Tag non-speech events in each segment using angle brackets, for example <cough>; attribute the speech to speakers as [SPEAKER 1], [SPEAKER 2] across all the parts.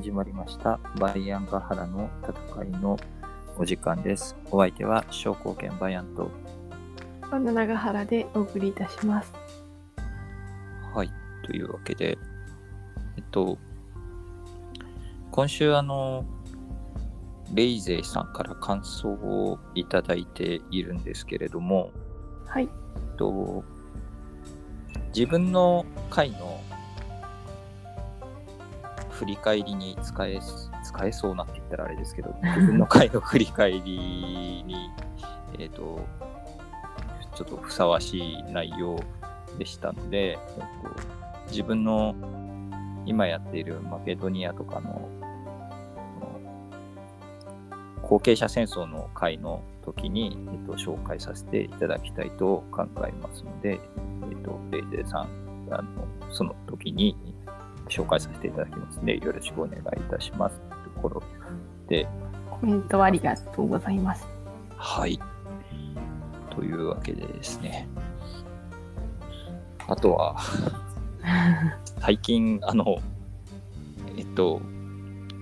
[SPEAKER 1] 始まりましたバイアンガハラの戦いのお時間です。お相手は商工研バイアンと、
[SPEAKER 2] バナナガハラでお送りいたします。
[SPEAKER 1] はい、というわけで、えっと、今週あの、レイゼイさんから感想をいただいているんですけれども、
[SPEAKER 2] はい。
[SPEAKER 1] えっと、自分の回の振り返りに使え使えそうなって言ったらあれですけど、自分の回の振り返りに、<laughs> えっと、ちょっとふさわしい内容でしたので、えっと、自分の今やっているマケドニアとかの後継者戦争の会の時に、えっと、紹介させていただきたいと考えますので、えっと、レイゼさん、あのその時に紹介させていただきますので、よろしくお願いいたします。ところで、
[SPEAKER 2] コメントありがとうございます。
[SPEAKER 1] はい。というわけでですね。あとは、<laughs> 最近、あの、えっと、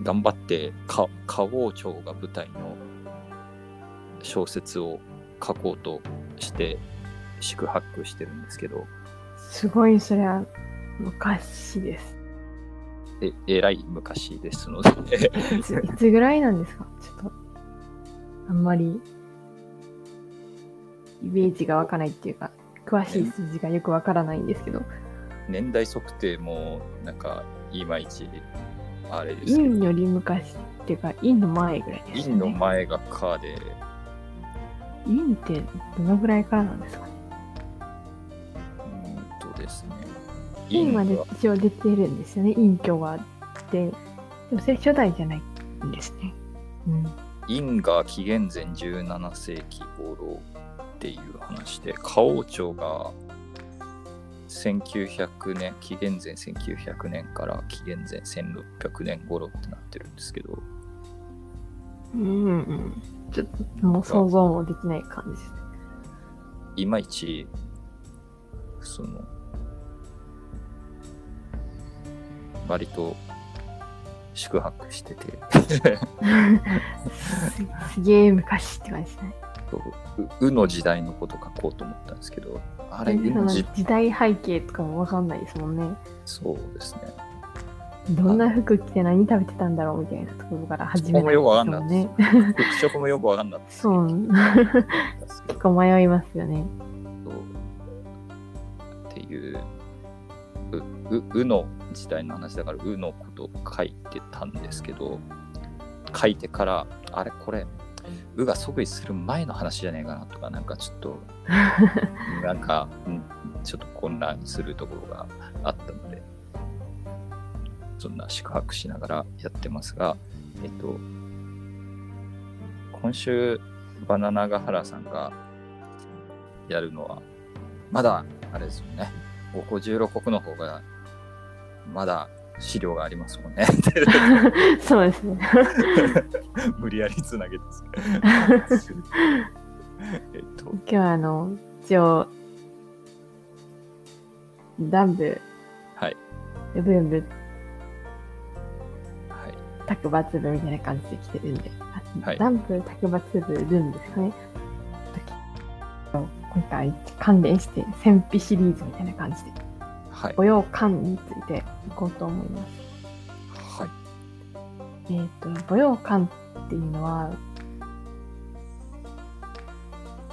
[SPEAKER 1] 頑張ってか、花王町が舞台の小説を書こうとして、宿泊してるんですけど、
[SPEAKER 2] すごい、それは昔です。
[SPEAKER 1] ええらい昔ですので、
[SPEAKER 2] いついつぐらいなんですか？ちょっと、あんまり、イメージが湧かないっていうか、詳しい数字がよくわからないんですけど、
[SPEAKER 1] 年代測定も、なんか、いまいち、あれですけど、
[SPEAKER 2] 陰より昔っていうか、陰の前ぐらいです
[SPEAKER 1] 陰の。前がカで、
[SPEAKER 2] 陰ってどのぐらいからなんですか？ね
[SPEAKER 1] うーんとですね。
[SPEAKER 2] 陰まで
[SPEAKER 1] は
[SPEAKER 2] 一応出てるんですよね。陰虚があって。でもそれ初代じゃないんですね。うん。
[SPEAKER 1] 陰が紀元前17世紀頃っていう話で、花王朝が1900年、紀元前1900年から紀元前1600年頃ってなってるんですけど、
[SPEAKER 2] うんうん。ちょっともう想像もできない感じですね。
[SPEAKER 1] いまいち、その、割と宿泊してて、
[SPEAKER 2] すすげえ昔って感じですね。
[SPEAKER 1] ううの時代のこと書こうと思ったんですけど、あれ、
[SPEAKER 2] の
[SPEAKER 1] の時
[SPEAKER 2] 時代背景とかもわかんないですもんね。
[SPEAKER 1] そうですね。
[SPEAKER 2] どんな服着て何食べてたんだろうみたいなところから始め
[SPEAKER 1] そこもよくわかん
[SPEAKER 2] です
[SPEAKER 1] ない
[SPEAKER 2] もんね。
[SPEAKER 1] 服色もよくわかんなかった <laughs>
[SPEAKER 2] そう。<laughs> 結構迷いますよね。
[SPEAKER 1] うの時代の話だからうのことを書いてたんですけど書いてからあれこれうが即位する前の話じゃねえかなとかなんかちょっと <laughs> なんかうんちょっと混乱するところがあったのでそんな宿泊しながらやってますがえっと今週バナナガハラさんがやるのはまだあれですよね。5個16国の方がまだ資料がありますもんね。<laughs>
[SPEAKER 2] そうですね。<laughs>
[SPEAKER 1] 無理やりつなげてす <laughs> えっと。
[SPEAKER 2] 今日はあの、一応、ダンブ、
[SPEAKER 1] はい。
[SPEAKER 2] ブンブ、
[SPEAKER 1] はい。
[SPEAKER 2] 卓抜部みたいな感じで来てるんで、あ
[SPEAKER 1] はい。
[SPEAKER 2] ダンブ、卓抜部、ルンですかね。今回関連して戦費シリーズみたいな感じで、
[SPEAKER 1] はい。
[SPEAKER 2] 御用館についていこうと思います。
[SPEAKER 1] はい。
[SPEAKER 2] えっ、と、御用館っていうのは、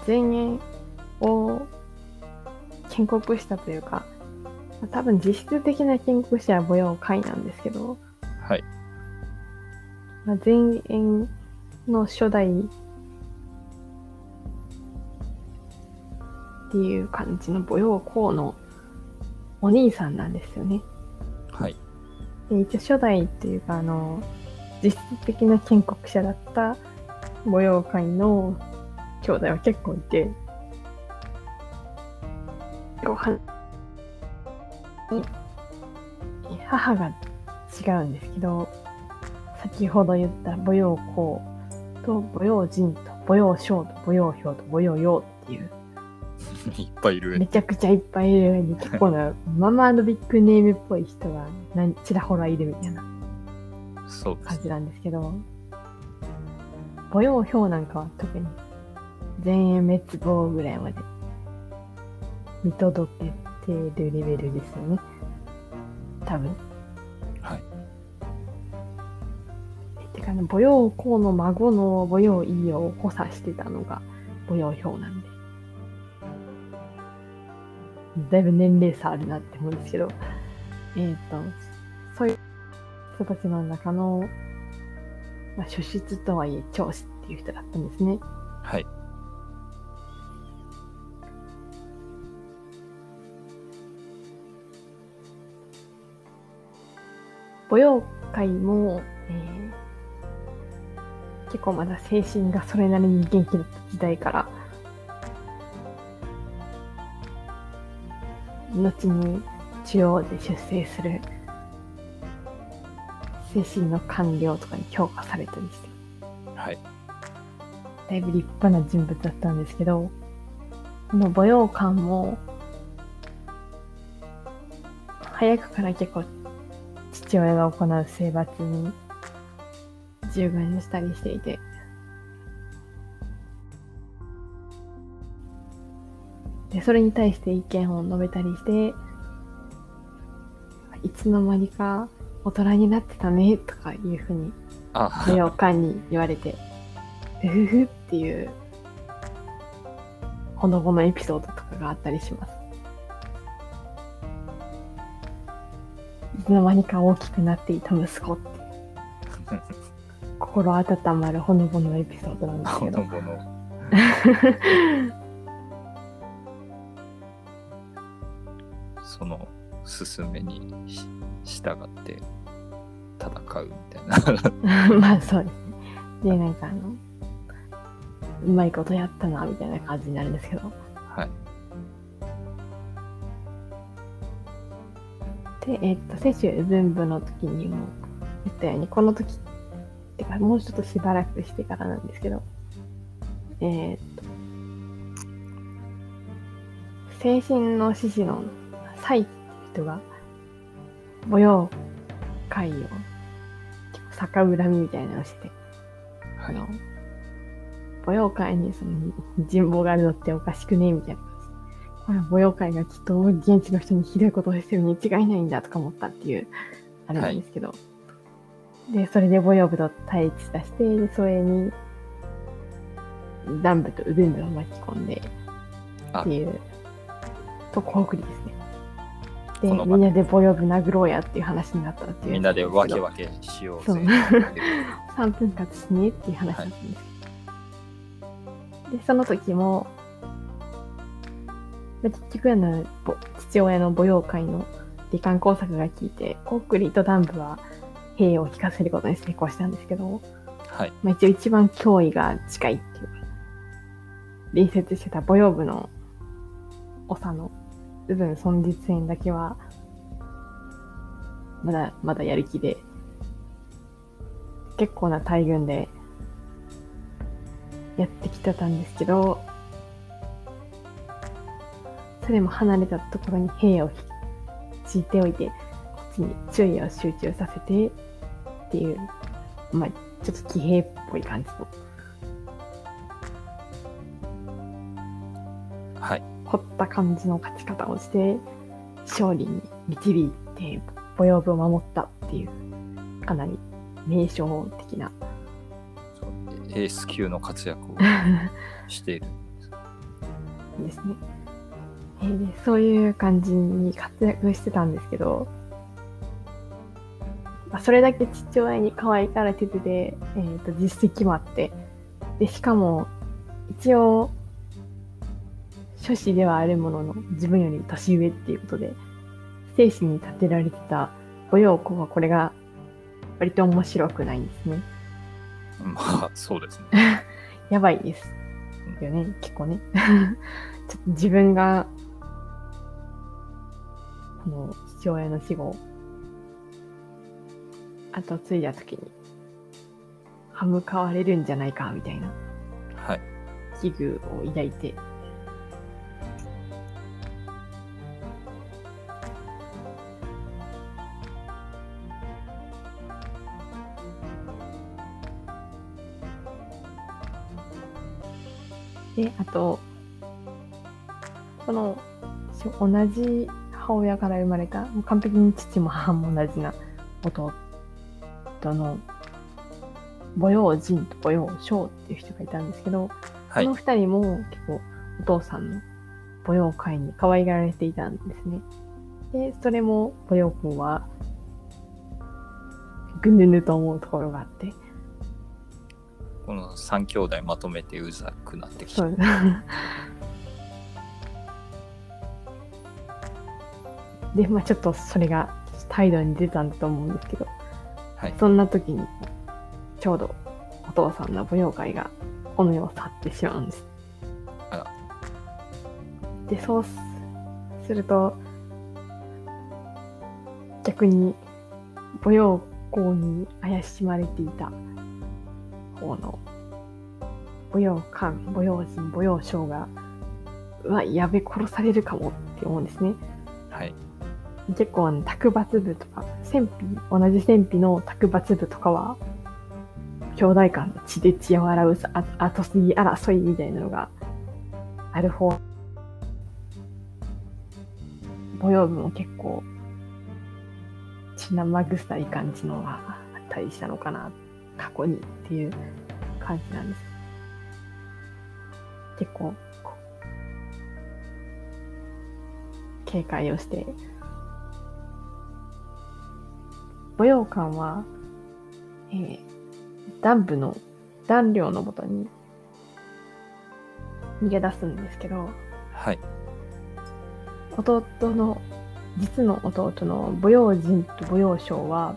[SPEAKER 2] 前衛を建国したというか、まあ多分実質的な建国者は御用会なんですけど、
[SPEAKER 1] はい。
[SPEAKER 2] まあ、前衛の初代っていう感じの御用公のお兄さんなんですよね。
[SPEAKER 1] はい
[SPEAKER 2] で一応初代っていうかあの実質的な建国者だった御用会の兄弟は結構いてご飯母が違うんですけど先ほど言った母用公と母用人と母用将と母用兵と母用陽っていう
[SPEAKER 1] いっぱいいる
[SPEAKER 2] めちゃくちゃいっぱいいる上に結構な <laughs> ママのビッグネームっぽい人が何ちらほらいるみたいな
[SPEAKER 1] そうです
[SPEAKER 2] 感じなんですけど、母用表なんかは特に全員滅亡ぐらいまで見届けてるレベルですよね。多分。
[SPEAKER 1] はい。
[SPEAKER 2] てかね、母用公の孫の母用いを補佐してたのが母用表なんで。だいぶ年齢差あるなって思うんですけど、えっ、と、そういう人たちの中の、まあ、初出とはいえ長子っていう人だったんですね。
[SPEAKER 1] はい。
[SPEAKER 2] 母用会も、えー結構まだ精神がそれなりに元気だった時代から、後に中央で出世する精神の官僚とかに評価されたりして、
[SPEAKER 1] はい。
[SPEAKER 2] だいぶ立派な人物だったんですけど、この母用官も、早くから結構父親が行う征伐に従軍したりしていて、それに対して意見を述べたりして、いつの間にか大人になってたねとかいうふうに
[SPEAKER 1] あ、
[SPEAKER 2] 母用官に言われて、ふふふっていう、ほのぼのエピソードとかがあったりします。いつの間にか大きくなっていた息子って <laughs> 心温まるほのぼのエピソードなんですけど
[SPEAKER 1] ほの。ぼの。<laughs> 勧めにし従って戦うみたいな。<laughs>
[SPEAKER 2] まあそうですね。で、なんかあの、うまいことやったな、みたいな感じになるんですけど。
[SPEAKER 1] はい。
[SPEAKER 2] で、えっと、世襲分部の時にも言ったように、この時、ってか、もうちょっとしばらくしてからなんですけど、えーっと、精神の獅子のサイっていう人が、母用会を、逆恨みみたいなのをしてて、あの
[SPEAKER 1] はい。、
[SPEAKER 2] 母用会にその人望があるのっておかしくねみたいな。これは母用会がきっと現地の人にひどいことをしてるに違いないんだとか思ったっていう、あれなんですけど。で、それで母用部と対立させて、で、それに、南部と右部を巻き込んで、
[SPEAKER 1] あ
[SPEAKER 2] っていう、と、コウクリですね。で、
[SPEAKER 1] この
[SPEAKER 2] みんなで母用部殴ろうやっていう話になったっていう。
[SPEAKER 1] みんなでわけわけしようぜ。
[SPEAKER 2] そう3分割しねっていう話だったんですけど、で、その時も、まあ結局あの、ぼ父親の母用会の罹患工作が効いて、コンクリートダン部は兵を引かせることに成功したんですけど、
[SPEAKER 1] はい。
[SPEAKER 2] まあ、一応一番脅威が近いっていうか、隣接してた母用部の長の部分孫実園だけは、まだ、まだやる気で、結構な大軍でやってきてたんですけど、それも離れたところに兵を敷いておいて、こっちに注意を集中させてっていう、まあ、ちょっと騎兵っぽい感じの凝った感じの勝ち方をして、勝利に導いて、母用部を守ったっていう、かなり名称的な。
[SPEAKER 1] エース級の活躍を <laughs> している。
[SPEAKER 2] ですね。えーでそういう感じに活躍してたんですけど、まあ、それだけ父親に可愛がられてて、えー、と実績もあって、で、しかも、一応、諸子ではあるものの、自分より年上っていうことで、精神に立てられてた母用子はこれが割と面白くないんですね。
[SPEAKER 1] まあ、そうですね。<laughs>
[SPEAKER 2] やばいです。よね、結構ね。<laughs> ちょっと自分が、この父親の死後、後継いだ時に、歯向かわれるんじゃないか、みたいな
[SPEAKER 1] はい。
[SPEAKER 2] 危惧を抱いて、で、あと、その、し同じ母親から生まれた、もう完璧に父も母も同じな弟の、母用仁と母用章っていう人がいたんですけど、
[SPEAKER 1] はい
[SPEAKER 2] この。二人も結構お父さんの母用会に可愛がられていたんですね。で、それも母用君は、ぐぬぬと思うところがあって、
[SPEAKER 1] この3兄弟まとめてうざくなってきた。<laughs>
[SPEAKER 2] でまあちょっとそれが態度に出たんだと思うんですけど、
[SPEAKER 1] はい。
[SPEAKER 2] そんな時に、ちょうどお父さんの舞踊会がこの世を去ってしまうんです。で、そうすすると、逆に舞踊校に怪しまれていた方の舞踊官、舞踊人、舞踊将が、うわ、やべ、殺されるかもって思うんですね。
[SPEAKER 1] はい。
[SPEAKER 2] 結構あの、卓抜部とか、戦費、同じ戦費の卓抜部とかは、兄弟間の血で血を洗うあ後継ぎ争いみたいなのがある方。母用部も結構、血生臭い感じのがあったりしたのかな、過去にっていう感じなんです。結構、警戒をして、母用館は、えー、弾部の、弾量のもとに逃げ出すんですけど、
[SPEAKER 1] はい。
[SPEAKER 2] 弟の、実の弟の母用人と母用将は、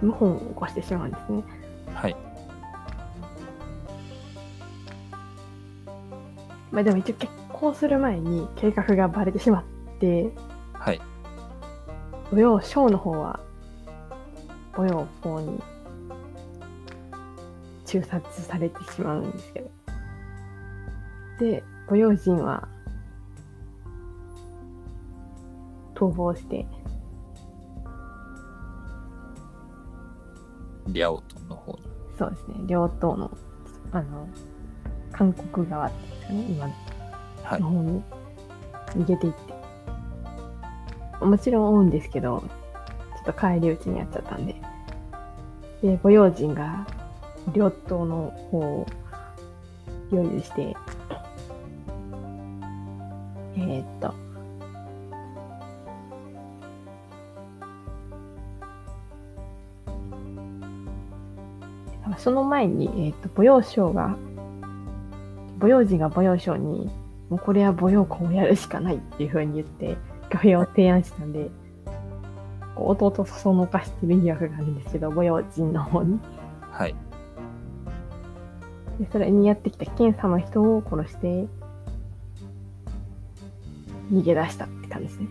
[SPEAKER 2] 謀反を起こしてしまうんですね。
[SPEAKER 1] はい。
[SPEAKER 2] まあでも一応結婚する前に計画がバレてしまって、
[SPEAKER 1] はい。
[SPEAKER 2] 母用将の方は母用校に中殺されてしまうんですけど。で、母用人は逃亡して、
[SPEAKER 1] リャオトンの方に。
[SPEAKER 2] そうですね、両党の、あの、韓国側っていうんですかね、今
[SPEAKER 1] はい
[SPEAKER 2] の。方に逃げていって。もちろん追うんですけど、ちょっと帰り討ちにやっちゃったんで。で、ご用心が両党の方を用意して、えー、っと、その前に、えーっと、母用将が、母用人が母用将に、もうこれは母用校をやるしかないっていう風に言って、挙兵を提案したんで、こう弟とそそのかしてる疑惑があるんですけど、母用人の方に。
[SPEAKER 1] はい。
[SPEAKER 2] でそれにやってきた検査の人を殺して、逃げ出したって感じですね。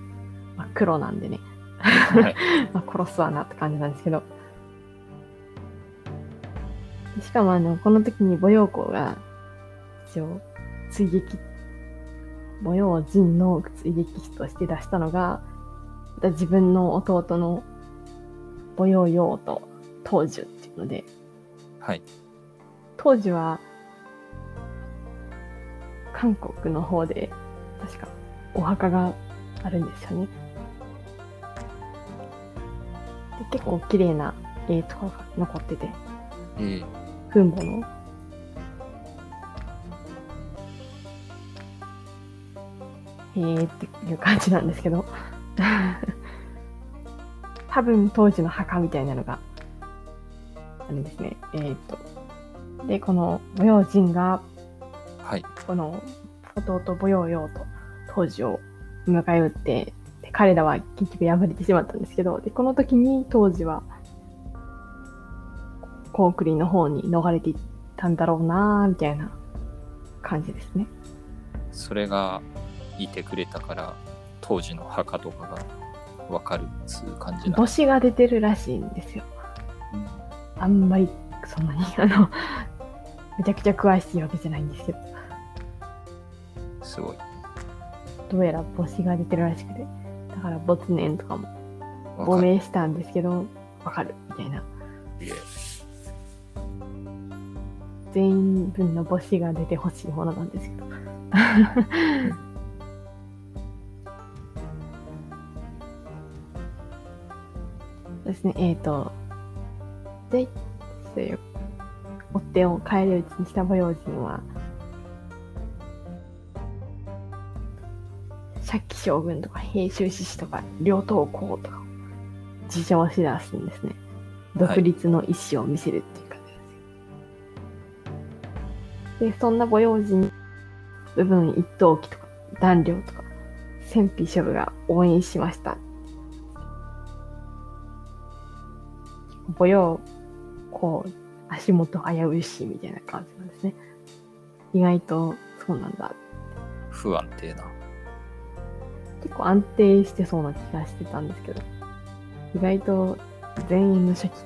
[SPEAKER 2] まあ、黒なんでね。
[SPEAKER 1] はい。<laughs>
[SPEAKER 2] まあ、殺すわなって感じなんですけど。でしかもあの、この時に母用校が、一応、追撃、母用陣の追撃士として出したのが、自分の弟の母用用と当樹っていうので、
[SPEAKER 1] はい。
[SPEAKER 2] 当時は、韓国の方で、確かお墓があるんですよね。で結構綺麗な絵とかが残ってて、
[SPEAKER 1] えー、
[SPEAKER 2] 墳墓の？えーっていう感じなんですけど。<laughs> 多分当時の墓みたいなのがあるんですね。えーっと。で、この母用人が、
[SPEAKER 1] はい。
[SPEAKER 2] この弟母用用と当時を迎え撃って、で彼らは結局敗れてしまったんですけど、で、この時に当時は、コークリの方に逃れていったんだろうなーみたいな感じですね。
[SPEAKER 1] それがいてくれたから、当時の墓とかがわかるっつう感じなん
[SPEAKER 2] 母子が出てるらしいんですよ。あんまりそんなに、<laughs> あの、めちゃくちゃ詳しいわけじゃないんですけど、
[SPEAKER 1] すごい。
[SPEAKER 2] どうやら母子が出てるらしくて、だから没年とかも亡。命したんですけど、わかるみたいな。全員分の母子が出てほしいものなんですけど。<laughs> ですね、えっ、と、で、そういう、追っ手を返り討ちにした母用人は、借記将軍とか平州志士とか両党公とかを自称しだすんですね。独立の意思を見せるっていう感じでそんな母用人、部分一等機とか弾領とか戦費諸部が応援しました。母用、こう、足元危ういしみたいな感じなんですね。意外とそうなんだ。
[SPEAKER 1] 不安定な。
[SPEAKER 2] 結構安定してそうな気がしてたんですけど、意外と全員の初期って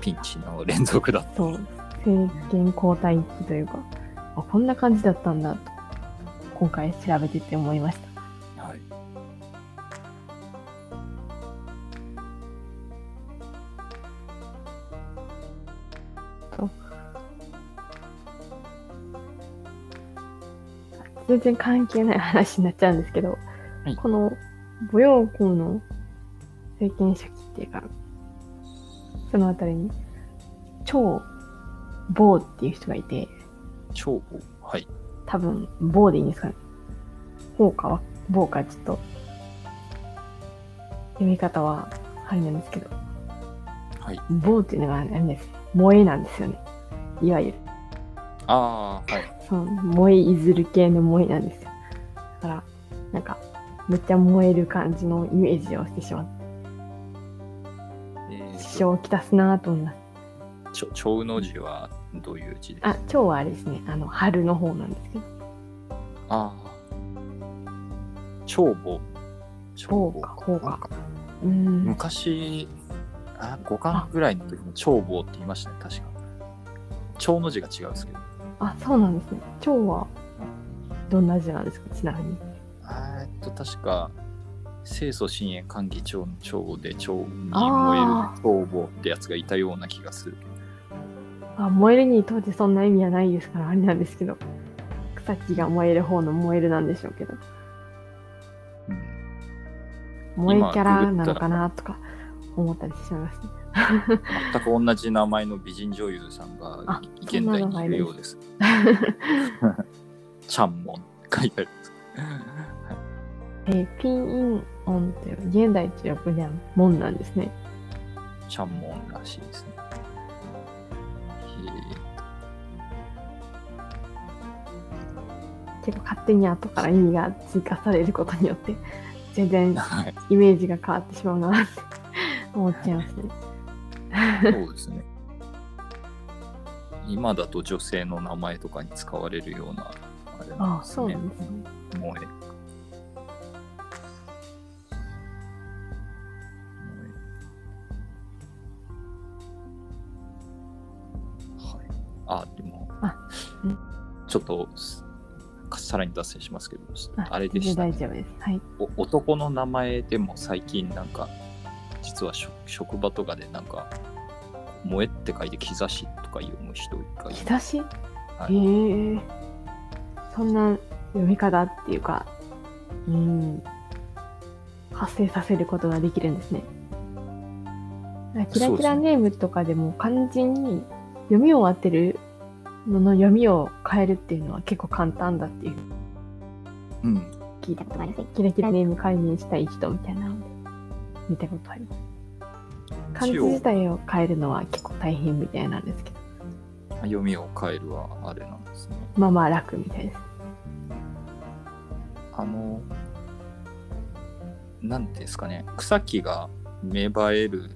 [SPEAKER 1] ピンチの連続だった。
[SPEAKER 2] そう、政権交代期というか、あ、こんな感じだったんだと、今回調べてて思いました。
[SPEAKER 1] はい。
[SPEAKER 2] 全然関係ない話になっちゃうんですけど、
[SPEAKER 1] はい
[SPEAKER 2] この母陽公の政権初期っていうか、そのあたりに、超某っていう人がいて、
[SPEAKER 1] 超棒。はい。
[SPEAKER 2] 多分、某でいいんですかね。某かは、某かちょっと、読み方は、あれなんですけど、
[SPEAKER 1] はい。
[SPEAKER 2] 某っていうのがあれです。萌えなんですよね。いわゆる。
[SPEAKER 1] ああ、はい。
[SPEAKER 2] そう、萌えいずる系の萌えなんですよ。だから、なんか、めっちゃ燃える感じのイメージをしてしまって、
[SPEAKER 1] えー
[SPEAKER 2] 支障をきたすなぁと思います。
[SPEAKER 1] ちょ、蝶の字はどういう字で？すか
[SPEAKER 2] あ、蝶はあれですね、あの、春の方なんですけど、
[SPEAKER 1] ああ。長母。
[SPEAKER 2] 長かこうか
[SPEAKER 1] か
[SPEAKER 2] うーん、
[SPEAKER 1] 昔、あ、五巻ぐらいの時も長母って言いましたね、確か。蝶の字が違うんですけど。
[SPEAKER 2] あ、そうなんですね。蝶は、どんな字なんですか、ちなみに。
[SPEAKER 1] えっと、確か、清楚深淵歓喜長の長で長に燃える
[SPEAKER 2] あ
[SPEAKER 1] 長母ってやつがいたような気がする。
[SPEAKER 2] あ、燃えるに当時そんな意味はないですから、あれなんですけど、草木が燃える方の燃えるなんでしょうけど、
[SPEAKER 1] うん、
[SPEAKER 2] 燃えキャラなのかなとか思ったりしてしまいますね。
[SPEAKER 1] 全く同じ名前の美人女優さんが <laughs>
[SPEAKER 2] あ
[SPEAKER 1] 現代にいるようです。ちゃんもん書いてあるんです。
[SPEAKER 2] えーピンインオンという現代中国では門なんですね。
[SPEAKER 1] ちゃんもんらしいですね。へ
[SPEAKER 2] 結構勝手に後から意味が追加されることによって、全然。イメージが変わってしまうなって思っちゃいますね。
[SPEAKER 1] そうですね。今だと女性の名前とかに使われるようなあれなん
[SPEAKER 2] あ
[SPEAKER 1] ですね。
[SPEAKER 2] そうなんですね。
[SPEAKER 1] 萌え。あ、でもちょっとすさらに脱線しますけど、あれでした、ね
[SPEAKER 2] 大丈夫です。はい。
[SPEAKER 1] お男の名前でも最近なんか実は職職場とかでなんか「萌え」って書いて「兆し」とか読む人がいる
[SPEAKER 2] 兆し、
[SPEAKER 1] はい
[SPEAKER 2] へえ。そんな読み方っていうか、うん、発生させることができるんですね。キラキラネームとかでも漢字に読みを当てるのの読みを変えるっていうのは結構簡単だっていう
[SPEAKER 1] うん
[SPEAKER 2] 聞いたことありますね。キラキラネーム解明したい人みたいなので見たことあります。漢字自体を変えるのは結構大変みたいなんですけど、
[SPEAKER 1] 読みを変えるはあれなんですね
[SPEAKER 2] まあまあ楽みたいです。
[SPEAKER 1] あのなんですかね草木が芽生える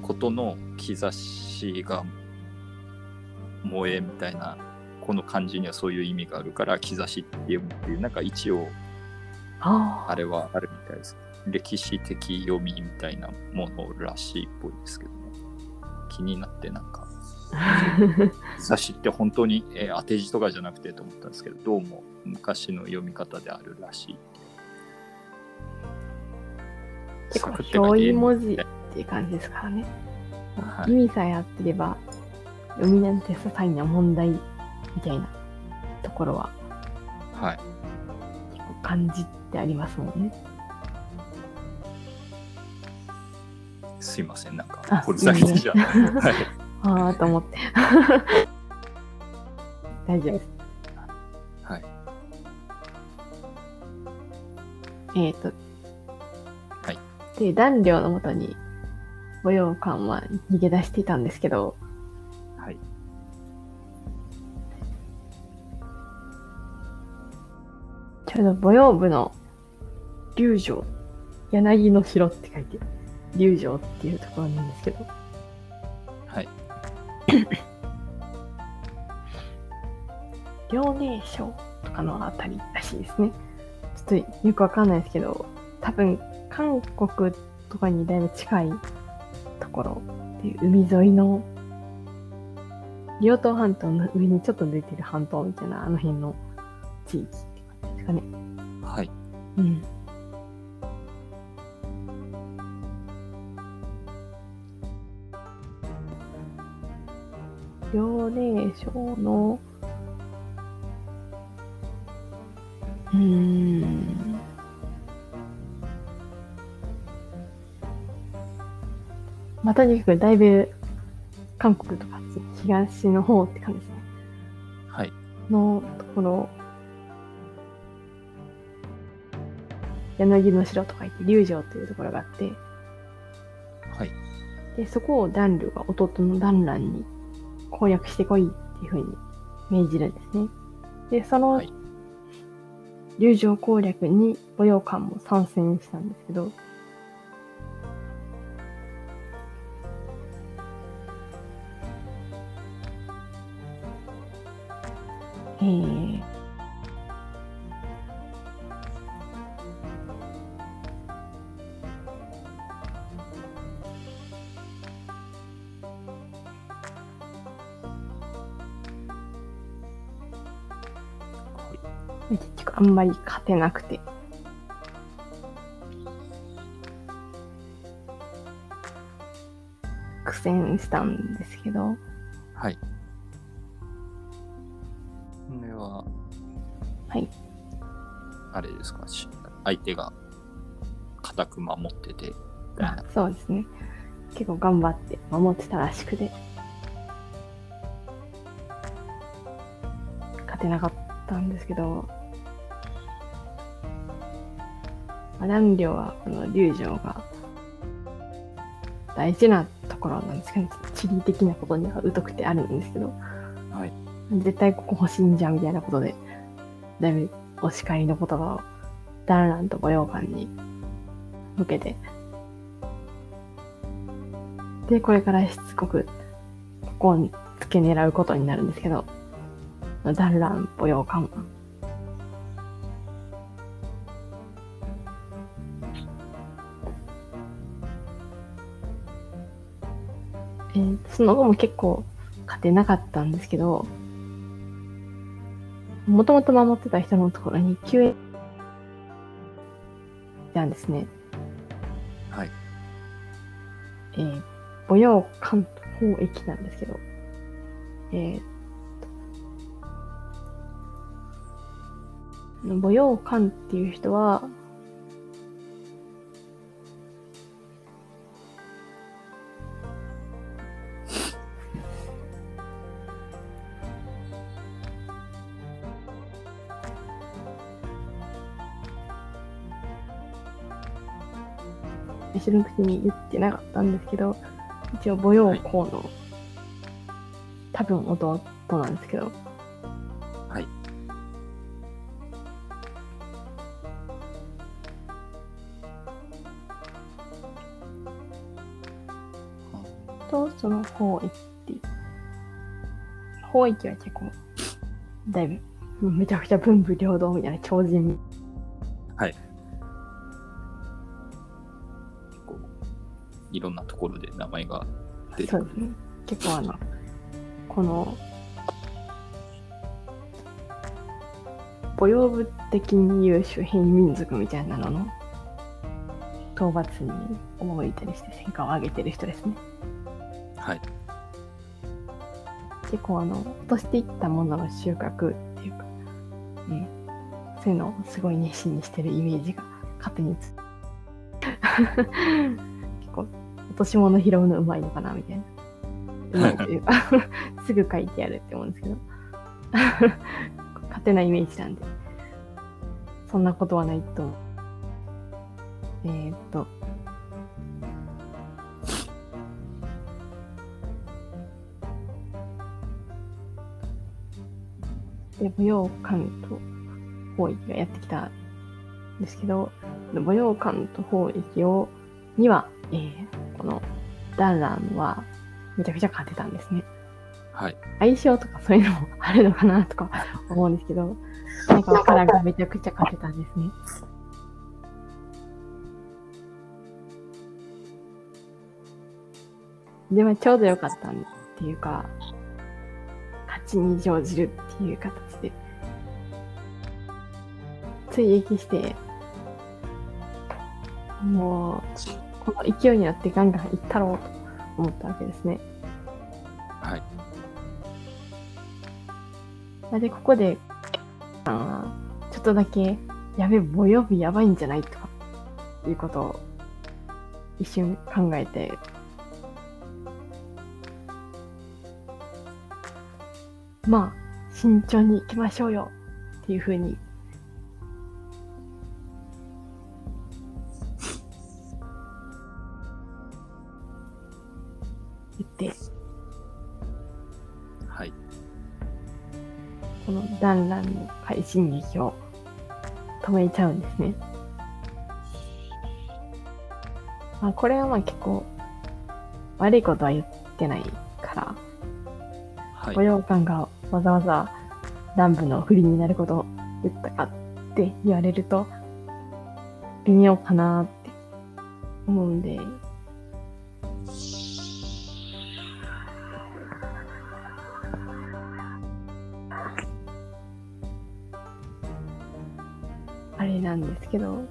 [SPEAKER 1] ことの兆しが萌えみたいなこの漢字にはそういう意味があるから兆しって読むっていうなんか一応
[SPEAKER 2] あ
[SPEAKER 1] あれはあるみたいです。歴史的読みみたいなものらしいっぽいですけどね。気になってなんか、
[SPEAKER 2] あ。<laughs>
[SPEAKER 1] 雑誌って本当に、えー当て字とかじゃなくてと思ったんですけど、どうも昔の読み方であるらしい。
[SPEAKER 2] 結構表意文字っていう感じですからね。
[SPEAKER 1] はい
[SPEAKER 2] 意味さえ合ってれば海なんて些細な問題みたいなところは
[SPEAKER 1] はい。
[SPEAKER 2] 結構感じてありますもんね。
[SPEAKER 1] すいません、なんか
[SPEAKER 2] あ、
[SPEAKER 1] 掘り下げてじゃあ。はい。<laughs>
[SPEAKER 2] ああと思って。<laughs> 大丈夫です。
[SPEAKER 1] はい。
[SPEAKER 2] えっ、と。
[SPEAKER 1] はい。
[SPEAKER 2] で、男寮のもとに、母用官は逃げ出していたんですけど、ちょうど母用部の龍城、柳の城って書いて、龍城っていうところなんですけど、
[SPEAKER 1] はい。<coughs>
[SPEAKER 2] 遼寧省とかのあたりらしいですね。ちょっとよくわかんないですけど、多分韓国とかにだいぶ近いところっていう海沿いの両島半島の上にちょっと出てる半島みたいなあの辺の地域かね。
[SPEAKER 1] はい。
[SPEAKER 2] うん。遼寧省のうーんまあ、とにかくだいぶ韓国とか東の方って感じですね。
[SPEAKER 1] はい。
[SPEAKER 2] のところ柳の城とか言って龍城というところがあって
[SPEAKER 1] はい。
[SPEAKER 2] でそこを暖炉が弟の団蘭に攻略してこいっていうふうに命じるんですね。でその
[SPEAKER 1] はい
[SPEAKER 2] 龍城攻略に母用官も参戦したんですけどえー結局あんまり勝てなくて。苦戦したんですけど、
[SPEAKER 1] はい。これは、
[SPEAKER 2] はい。
[SPEAKER 1] あれですか、し相手が固く守ってて、
[SPEAKER 2] あそうですね。結構頑張って守ってたらしくて。勝てなかったんですけど、まあ南陵はこの龍城が大事なところなんですけど、地理的なことには疎くてあるんですけど、
[SPEAKER 1] はい。
[SPEAKER 2] 絶対ここ欲しいんじゃんみたいなことで、だいぶお叱りの言葉をダンランと御用官に向けて、で、これからしつこく、ここを付け狙うことになるんですけど、ダンラン御用官は。えーその後も結構勝てなかったんですけど、もともと守ってた人のところに救援なんですね。
[SPEAKER 1] はい。
[SPEAKER 2] えー、母用関東駅なんですけど、えー母用関っていう人は、後ろの口に言ってなかったんですけど、一応母用校の、多分弟なんですけど、法域は結構、だいぶ、めちゃくちゃ文武両道みたいな超人。
[SPEAKER 1] はい。こういろんなところで名前が出てくる
[SPEAKER 2] そうですね。結構あの、この、母用部的に優秀変異民族みたいなのの討伐に赴いたりして戦果を上げてる人ですね。
[SPEAKER 1] はい。
[SPEAKER 2] 結構あの、落としていったものの収穫っていうか、うん、そういうのをすごい熱心にしてるイメージが勝手につ <laughs> 結構、落とし物拾うのうまいのかなみたいな。うまいというか、<laughs> すぐ書いてやるって思うんですけど、<laughs> 勝手なイメージなんで、そんなことはないと。えー、っと、で、舞踊館と法域がやってきたんですけど、舞踊館と法域を、には、えー、このダンランはめちゃくちゃ勝てたんですね。
[SPEAKER 1] はい。
[SPEAKER 2] 相性とかそういうのもあるのかなとか思うんですけど、なんかからがめちゃくちゃ勝てたんですね。でもちょうどよかったっていうか、勝ちに乗じるっていう形で、追撃して、もう、この勢いになってガンガンいったろうと思ったわけですね。
[SPEAKER 1] はい。
[SPEAKER 2] で、ここで、ちょっとだけ、やべえ、母曜日やばいんじゃないとか、いうことを一瞬考えて、まあ、慎重に行きましょうよっていうふうにこの団らんの快進撃を止めちゃうんですね。まあ、これはまあ結構悪いことは言ってないから、
[SPEAKER 1] はい
[SPEAKER 2] 御。用官がわざわざ乱舞の不利になることを言ったかって言われると微妙かなって思うんで、なんですけど、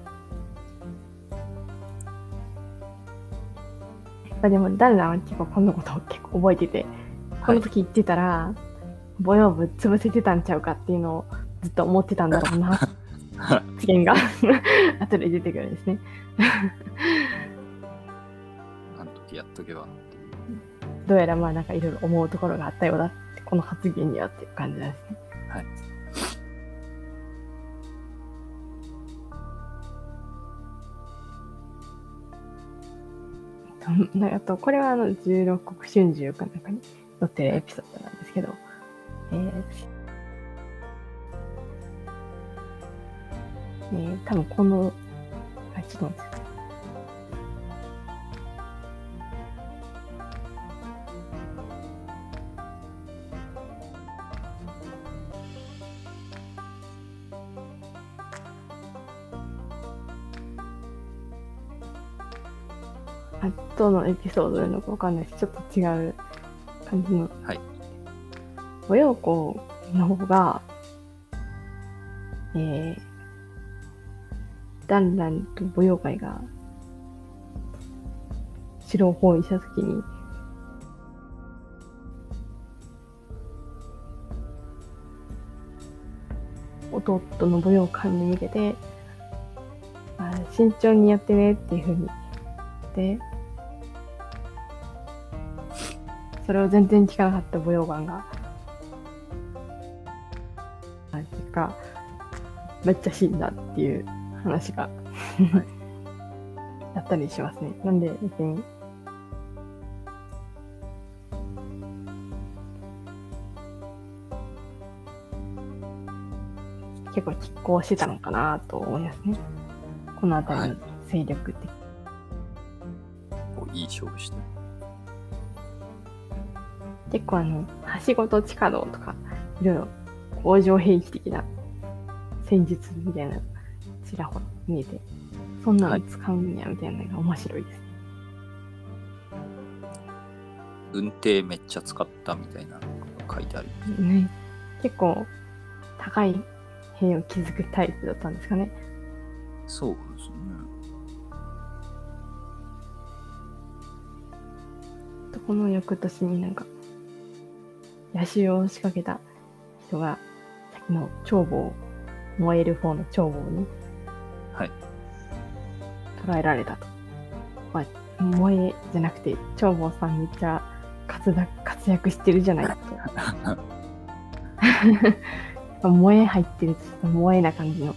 [SPEAKER 2] まあでも、ダンランは結構このことを結構覚えてて、この時言ってたら、ボヨ部潰せてたんちゃうかっていうのをずっと思ってたんだろうな、<laughs> 発言が <laughs> 後で出てくるんですね。<laughs>
[SPEAKER 1] あの時やっとけば。
[SPEAKER 2] どうやらまあなんかいろいろ思うところがあったようだって、この発言にはっていう感じなんですね。
[SPEAKER 1] はい。<laughs>
[SPEAKER 2] あと、これはあの16国春秋かなんかに載ってるエピソードなんですけど、えーえー多分この、あ、ちょっと待って。ください。後のエピソードなのかわかんないし、ちょっと違う感じの。
[SPEAKER 1] はい。
[SPEAKER 2] お洋子の方が、えー、ダンランと舞踊会が城を包囲したときに、弟の舞踊会に向けて、まあ、慎重にやってねっていうふうに言それを全然聞かなかった舞踊館が、あ結果、めっちゃ死んだっていう話が、<laughs> やったりしますね。なんで、別に、結構拮抗してたのかなと思いますね。この辺りの勢力って。
[SPEAKER 1] こういい勝負して。
[SPEAKER 2] 結構あの、はしごと地下道とか、いろいろ工場兵器的な戦術みたいな、ちらほら見えて、そんなの使うんやみたいなのが面白いです。
[SPEAKER 1] 運転めっちゃ使ったみたいなのが書いてある。
[SPEAKER 2] ね、結構高い兵を築くタイプだったんですかね。
[SPEAKER 1] そうですね。
[SPEAKER 2] とこの翌年になんか、野襲を仕掛けた人が、さっきの長棒、燃える方の長棒に
[SPEAKER 1] はい。
[SPEAKER 2] 捕らえられたと。まあ、燃えじゃなくて、長坊さんめっちゃ活だ活躍してるじゃないと。<laughs> 燃え入ってるとちょっと燃えな感じの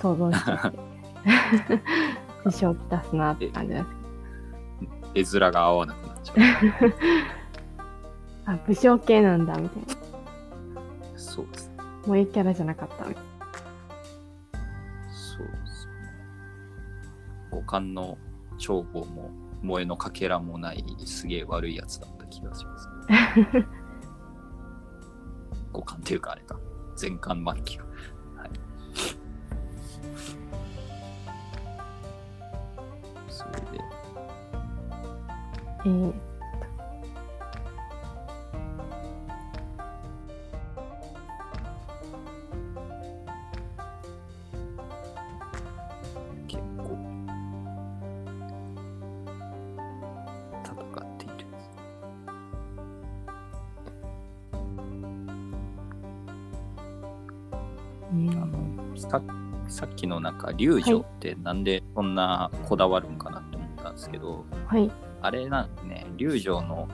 [SPEAKER 2] 想像してて。<laughs> <laughs> 師匠出すなって感じです
[SPEAKER 1] 絵面が合わなくなっちゃう。
[SPEAKER 2] あ、武将系なんだ、みたいな。
[SPEAKER 1] そうです。
[SPEAKER 2] 萌えキャラじゃなかったみたい
[SPEAKER 1] そうですね。五感の長棒も萌えのかけらもないすげえ悪いやつだった気がします。<laughs> 五感っていうかあれか。全巻末期い。それで、
[SPEAKER 2] えー、
[SPEAKER 1] か龍女ってなんでそんなこだわるんかなって思ったんですけど、
[SPEAKER 2] はい。
[SPEAKER 1] あれなんですね、龍城の、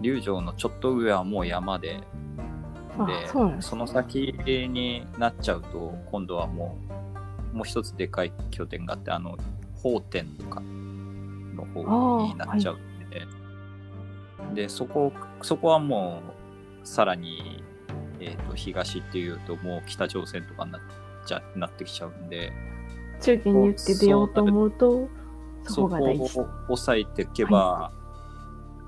[SPEAKER 1] 龍城のちょっと上はもう山で、
[SPEAKER 2] あ
[SPEAKER 1] で、
[SPEAKER 2] そです
[SPEAKER 1] その先になっちゃうと、今度はもう、もう一つでかい拠点があって、あの、宝天とかの方になっちゃうんで、で、そこ、そこはもう、さらに、えっ、と、東っていうと、もう北朝鮮とかになっちゃなってきちゃうんで、
[SPEAKER 2] 中堅に言って出ようと思うと、そ
[SPEAKER 1] そこ
[SPEAKER 2] こが大事。
[SPEAKER 1] を抑えていけば、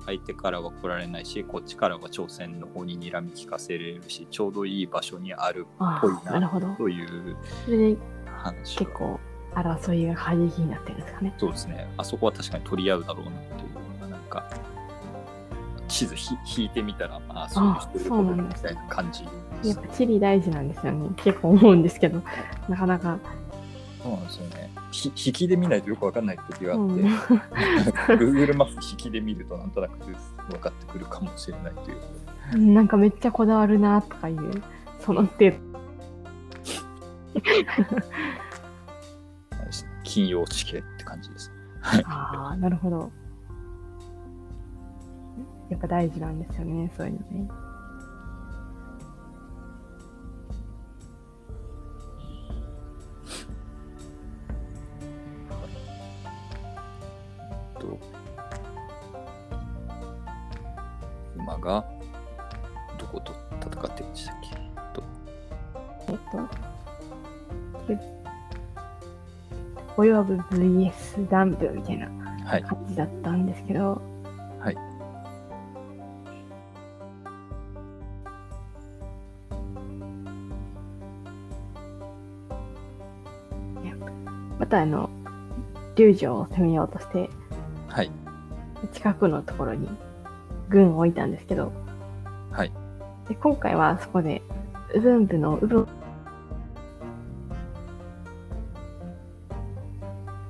[SPEAKER 1] 相手からは来られないし、こっちからは朝鮮の方に睨み利かせれるし、ちょうどいい場所にある
[SPEAKER 2] あ
[SPEAKER 1] ぽいな。という話
[SPEAKER 2] 結構争いが過激になってるんですかね。
[SPEAKER 1] そうですね。あそこは確かに取り合うだろうなっていうのが、なんか、地図ひ引いてみたら、ああ、そういう人いる
[SPEAKER 2] そうなんだ
[SPEAKER 1] みたいな感じです
[SPEAKER 2] やっぱ地理大事なんですよね。結構思うんですけど、なかなか。
[SPEAKER 1] そうなんですよね。ひ引きで見ないとよくわかんない時があって、
[SPEAKER 2] うん <laughs>
[SPEAKER 1] Google マップ引きで見るとなんとなく分かってくるかもしれないという。
[SPEAKER 2] なんかめっちゃこだわるなとかいう、その程度。<laughs>
[SPEAKER 1] 金曜地形って感じです。
[SPEAKER 2] ああ、なるほど。やっぱ大事なんですよね、そういうのね。
[SPEAKER 1] と馬がどこと戦ってるんでしたっけ？と
[SPEAKER 2] えっと、ボヨブ VS ダンブみたいな
[SPEAKER 1] はい。
[SPEAKER 2] 感じだったんですけど、
[SPEAKER 1] はい。
[SPEAKER 2] またあの、龍城を攻めようとして、
[SPEAKER 1] はい。
[SPEAKER 2] 近くのところに軍を置いたんですけど、
[SPEAKER 1] はい。
[SPEAKER 2] で今回はそこで、ウブン部のウブン、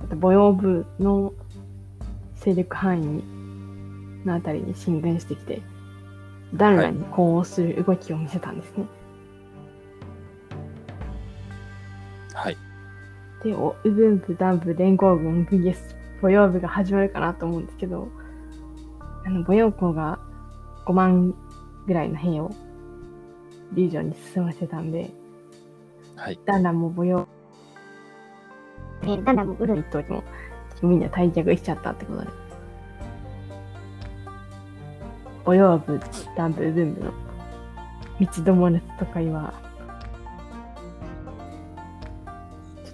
[SPEAKER 2] あと、ボヨ部の勢力範囲にのあたりに進軍してきて、団らに呼応する動きを見せたんですね。
[SPEAKER 1] はい。
[SPEAKER 2] で、おウブン部、ダン部、連合軍、VS、ボヨ部が始まるかなと思うんですけど、あの、ボヨ校が5万ぐらいの兵をリージョンに進ませたんで、
[SPEAKER 1] はい。
[SPEAKER 2] だんだんもうボヨ、えーだんだんもうウル一頭にもみんな退却しちゃったってことで。ボヨ部、ダン部、ウブン部の三つどもの戦いは、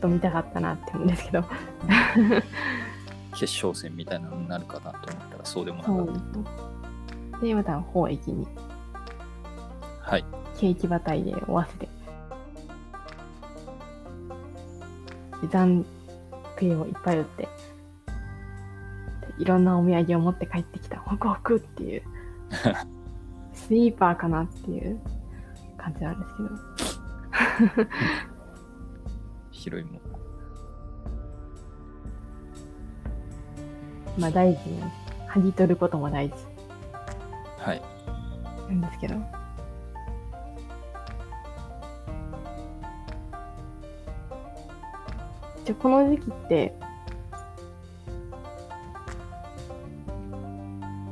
[SPEAKER 2] と見たかったなって思うんですけど、
[SPEAKER 1] 決勝戦みたいなのになるかなと思ったらそうでもなかっ
[SPEAKER 2] です。で、また宝駅に。
[SPEAKER 1] た。はい。
[SPEAKER 2] ケーキ馬体で追わせて、で残兵をいっぱい売って、でいろんなお土産を持って帰ってきた。ホクホクっていう、<laughs> スイーパーかなっていう感じなんですけど、
[SPEAKER 1] 広いもん。
[SPEAKER 2] まあ大事なんです。剥ぎ取ることも大事。
[SPEAKER 1] はい。
[SPEAKER 2] なんですけど。じゃこの時期って、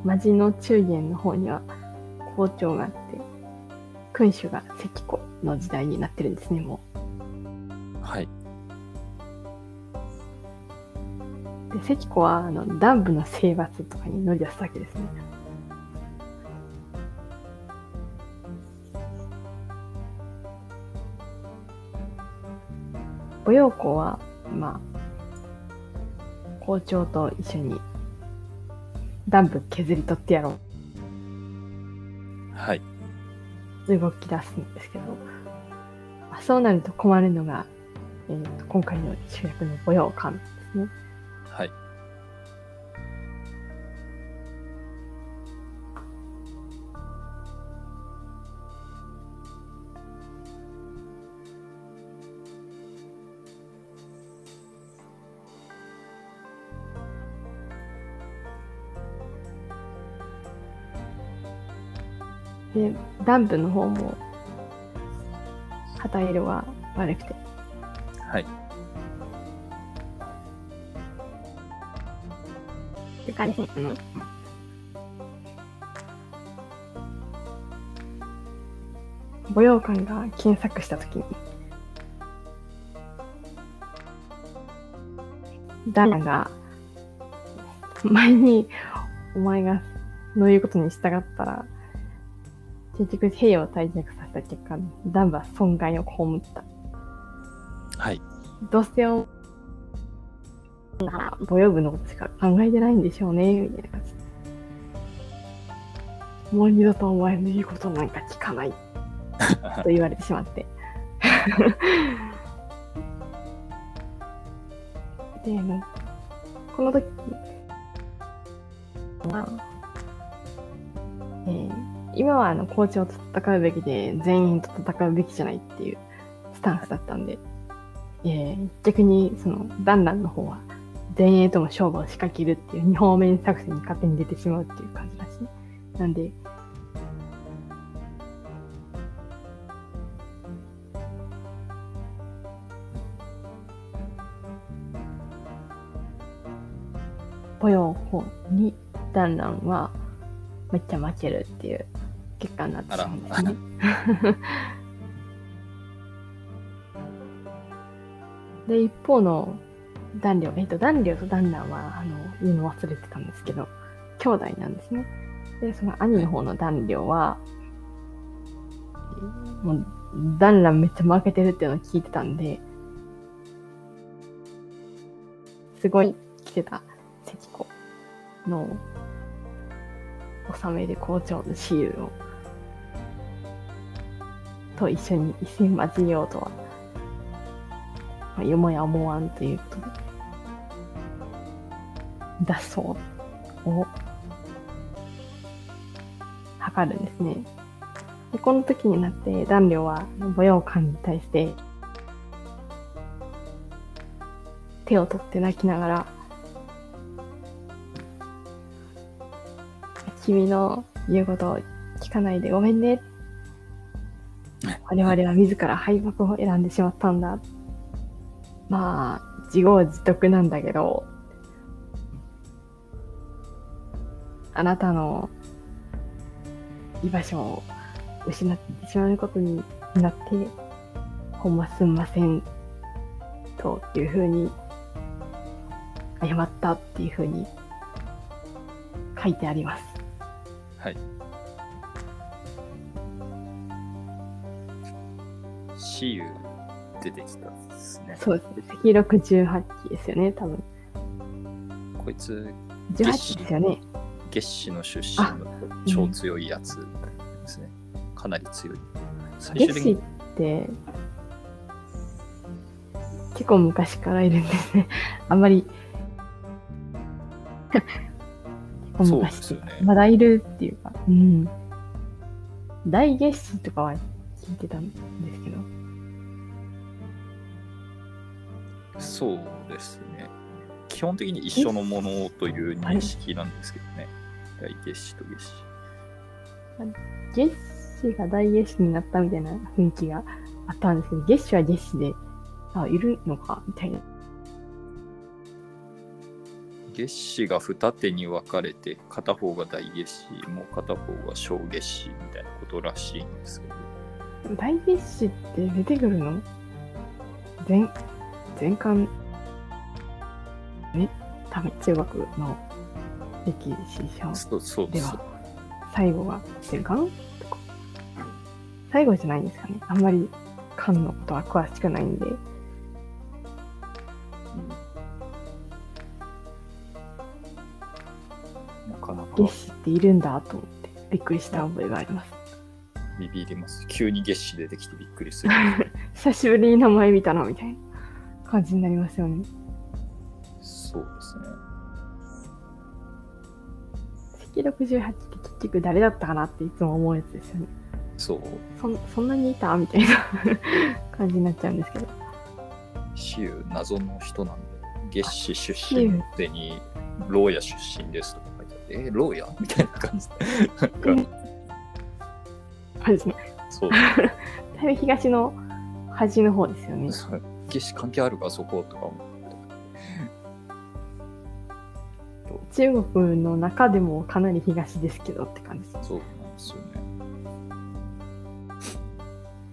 [SPEAKER 2] マジの中元の方には校長があって、君主が石子の時代になってるんですね、も
[SPEAKER 1] はい。
[SPEAKER 2] で、石子は、あの、南部の征伐とかに乗り出すわけですね。御用校は、まあ、校長と一緒に、南部削り取ってやろ
[SPEAKER 1] はい。
[SPEAKER 2] う、動き出すんですけど、まあそうなると困るのが、えーと今回の主役の御用官ですね。で、南部の方も、旗色が悪くて、
[SPEAKER 1] はい。
[SPEAKER 2] いう感じですね。御用官が検索したときに、ダンが、前にお前がの言うことに従ったら、結局兵を退却させた結果、ダンは損害を被った。
[SPEAKER 1] はい。
[SPEAKER 2] どうせを、母用部のことしか考えてないんでしょうね、みたいな感じで。もう二度とお前の言うことなんか聞かない。<laughs> と言われてしまって。<laughs> で、この時、まあえー今はあの校長と戦うべきで、全員と戦うべきじゃないっていうスタンスだったんで、えー逆にそのダンランの方は前衛とも勝負を仕掛けるっていう二方面作戦に勝手に出てしまうっていう感じだし、なんで、ポヨン方にダンランはめっちゃ負けるっていう。結果になってしまうんですね。<laughs> で、一方の男女、えっ、と、男女と男男は、あの、言うの忘れてたんですけど、兄弟なんですね。で、その兄の方の男女は、えーもう、男男めっちゃ負けてるっていうのを聞いてたんで、すごい来てた関子の納めで校長のシールを、と一緒に一戦交えようとは、まあ、よもや思わんということで、脱走を図るんですね。でこの時になって、男女は母用官に対して、手を取って泣きながら、君の言うことを聞かないでごめんね。我々は自ら敗北を選んでしまったんだ。まあ、自業自得なんだけど、あなたの居場所を失ってしまうことになって、ほんますんません、というふうに、謝ったっていうふうに書いてあります。
[SPEAKER 1] はい。私有出てきたんですね。
[SPEAKER 2] そうですね。赤六18期ですよね、多分。
[SPEAKER 1] こいつ、
[SPEAKER 2] 18期ですよね。
[SPEAKER 1] 月氏の出身の超強いやつですね。かなり強い。最
[SPEAKER 2] ゲシ
[SPEAKER 1] 終的に
[SPEAKER 2] って、結構昔からいるんですね。<laughs> あんまり、結構昔
[SPEAKER 1] ね。
[SPEAKER 2] まだいるっていうか、うん。大月氏とかは聞いてたんですけど、
[SPEAKER 1] そうですね。基本的に一緒のものという認識なんですけどね。大月氏と月氏。
[SPEAKER 2] 月子が大月子になったみたいな雰囲気があったんですけど、月子は月子で、あ、いるのかみたいな。
[SPEAKER 1] 月子が二手に分かれて片方が大月子もう片方が小月子みたいなことらしいんですけど
[SPEAKER 2] 大月子って出てくるの？前、前巻、ね、多分中学の歴史書では最後が前巻？とか。最後じゃないんですかね。あんまり巻のことは詳しくないんで。
[SPEAKER 1] うんなかなか
[SPEAKER 2] 月子っているんだと思ってびっくりした覚えがあります。
[SPEAKER 1] ビビります急に月子出てきてびっくりする
[SPEAKER 2] 久しぶりに名前見たなみたいな感じになりますよね。
[SPEAKER 1] そうですね
[SPEAKER 2] 関68って結局誰だったかなっていつも思うやつですよね。
[SPEAKER 1] そう
[SPEAKER 2] そんそんなにいたみたいな感じになっちゃうんですけど。
[SPEAKER 1] 死有謎の人なんで月子出身のくせに牢屋出身ですとか書いてあってえ牢屋みたいな感じなんか
[SPEAKER 2] あれですね。
[SPEAKER 1] そう <laughs>
[SPEAKER 2] だいぶ東の端の方ですよね。
[SPEAKER 1] そう月子関係あるかそことか思って
[SPEAKER 2] 中国の中でもかなり東ですけどって感じです。
[SPEAKER 1] そうなんですよね。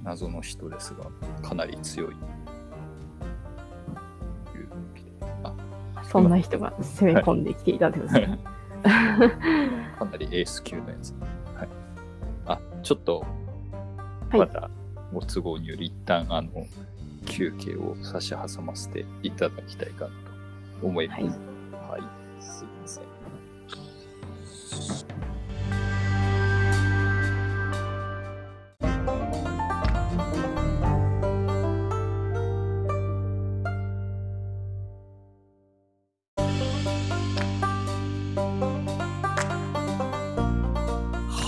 [SPEAKER 1] 謎の人ですが、かなり強い。
[SPEAKER 2] そんな人が攻め込んできていたってことですね。
[SPEAKER 1] かなりエース級のやつ。はい、あ、ちょっと、
[SPEAKER 2] はい
[SPEAKER 1] またご都合により一旦あの休憩を差し挟ませていただきたいかなと思います。はい、すいません。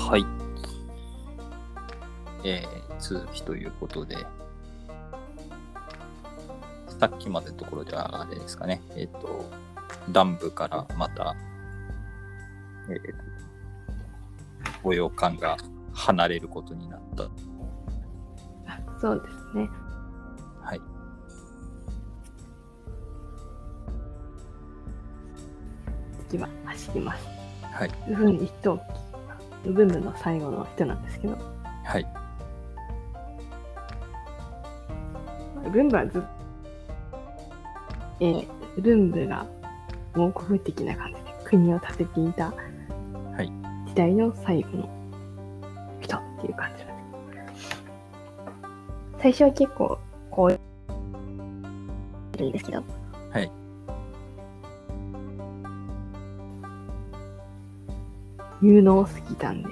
[SPEAKER 1] はい。えー、続きということで、さっきまでのところではあれですかね、えっ、と、南部からまた、えー、ご洋館が離れることになった。
[SPEAKER 2] あそうですね。
[SPEAKER 1] はい。
[SPEAKER 2] 次は走ります。
[SPEAKER 1] はい。
[SPEAKER 2] 一等機。ウブンブの最後の人なんですけど、
[SPEAKER 1] はい。
[SPEAKER 2] はずっえー、ウブンブが王国的な感じで国を建てていた
[SPEAKER 1] はい
[SPEAKER 2] 時代の最後の人っていう感じなんです。最初は結構こういるんですけど、
[SPEAKER 1] はい。
[SPEAKER 2] 有能すぎたんで、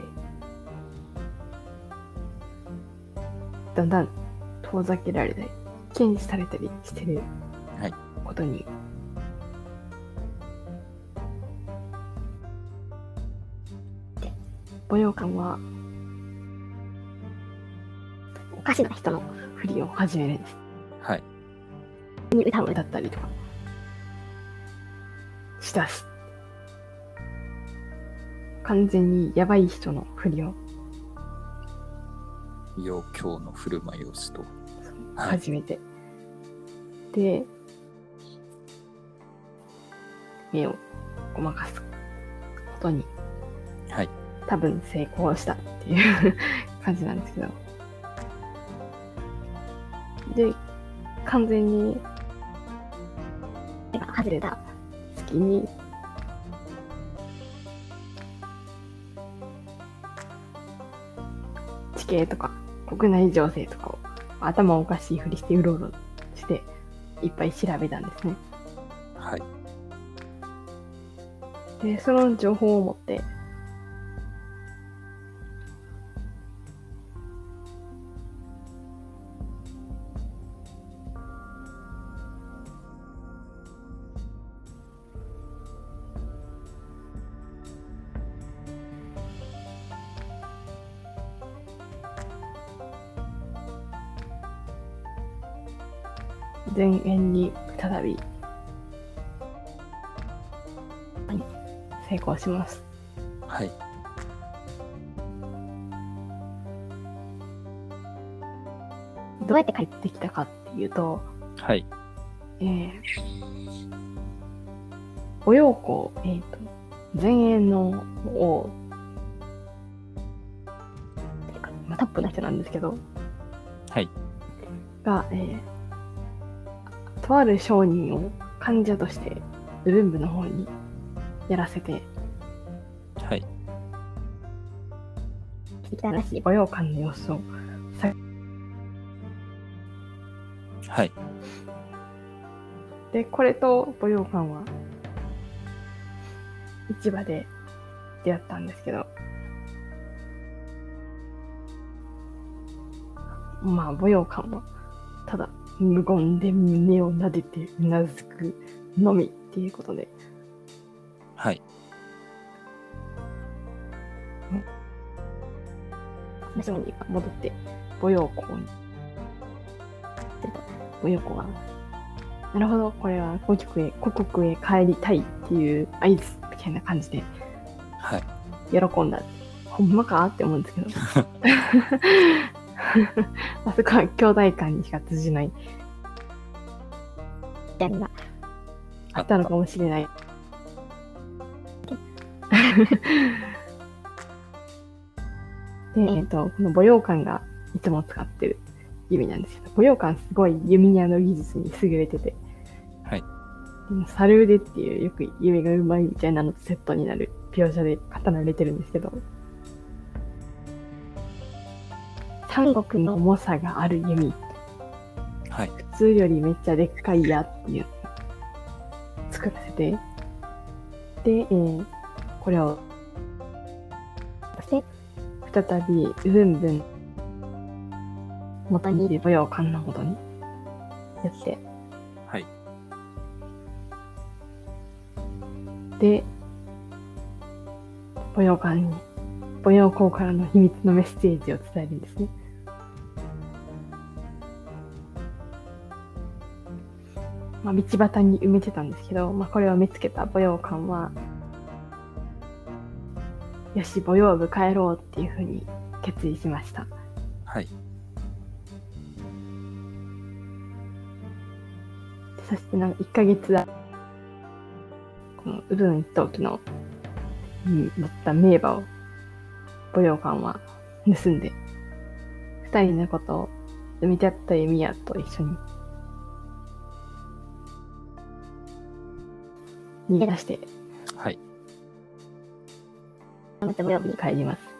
[SPEAKER 2] だんだん遠ざけられたり、検視されたりしてる
[SPEAKER 1] はい
[SPEAKER 2] ことに、で、母洋館は、おかしな人のふりを始めるんです。
[SPEAKER 1] はい。
[SPEAKER 2] 歌を歌ったりとか、しだす。完全にやばい人のふりを
[SPEAKER 1] 陽教の振る舞いをすと。はい。
[SPEAKER 2] 始めて、で、目をごまかすことに
[SPEAKER 1] はい。
[SPEAKER 2] 多分成功したっていう感じなんですけど。で、完全に、外れた隙に、地形とか国内情勢とかを頭おかしいふりしてうろうろしていっぱい調べたんですね。で、その情報を持って、前縁に再び。変更します。
[SPEAKER 1] はい。
[SPEAKER 2] どうやって帰ってきたかっていうと、
[SPEAKER 1] はい。
[SPEAKER 2] えー、お陽子、えーと、前衛の王、てか、まあ、トップな人なんですけど、
[SPEAKER 1] はい。
[SPEAKER 2] が、えー、とある商人を患者として、部ルンブの方にやらせて、
[SPEAKER 1] はい。
[SPEAKER 2] 来たらしいの様子をさ
[SPEAKER 1] はい。
[SPEAKER 2] で、これと御用館は市場で出会ったんですけど、まあ、御用館はただ無言で胸を撫でてうなずくのみっていうことで、商人が戻って御用校に。御用校は、なるほど、これは故国へ、故国へ帰りたいっていう合図みたいな感じで
[SPEAKER 1] はい。
[SPEAKER 2] 喜んだ。ほんまかって思うんですけど。あそこは兄弟間にしか通じない。みたいなあったのかもしれない。<laughs> で、えっと、この舞踊館がいつも使ってる弓なんですけど、舞踊館すごい弓矢の技術に優れてて、
[SPEAKER 1] はい。
[SPEAKER 2] サル腕っていうよく弓がうまいみたいなのとセットになる描写で刀入れてるんですけど、三国の重さがある弓、
[SPEAKER 1] はい。
[SPEAKER 2] 普通よりめっちゃでっかい矢っていうのを作らせて、で、えーこれを、再び、うぶんぶん、元にいる舞踊館のことに、やって、
[SPEAKER 1] はい。
[SPEAKER 2] で、舞踊館に、舞踊校からの秘密のメッセージを伝えるんですね。まあ、道端に埋めてたんですけど、まあ、これを見つけた舞踊館は、よし、舞踊部帰ろうっていうふうに決意しました。
[SPEAKER 1] はい。
[SPEAKER 2] そしてなんか1ヶ月だ、このウブン一等機の、に乗った名馬を、舞踊館は盗んで、二人のことを埋めちゃった弓矢と一緒に、逃げ出して、
[SPEAKER 1] はい。
[SPEAKER 2] また舞踊部に帰ります。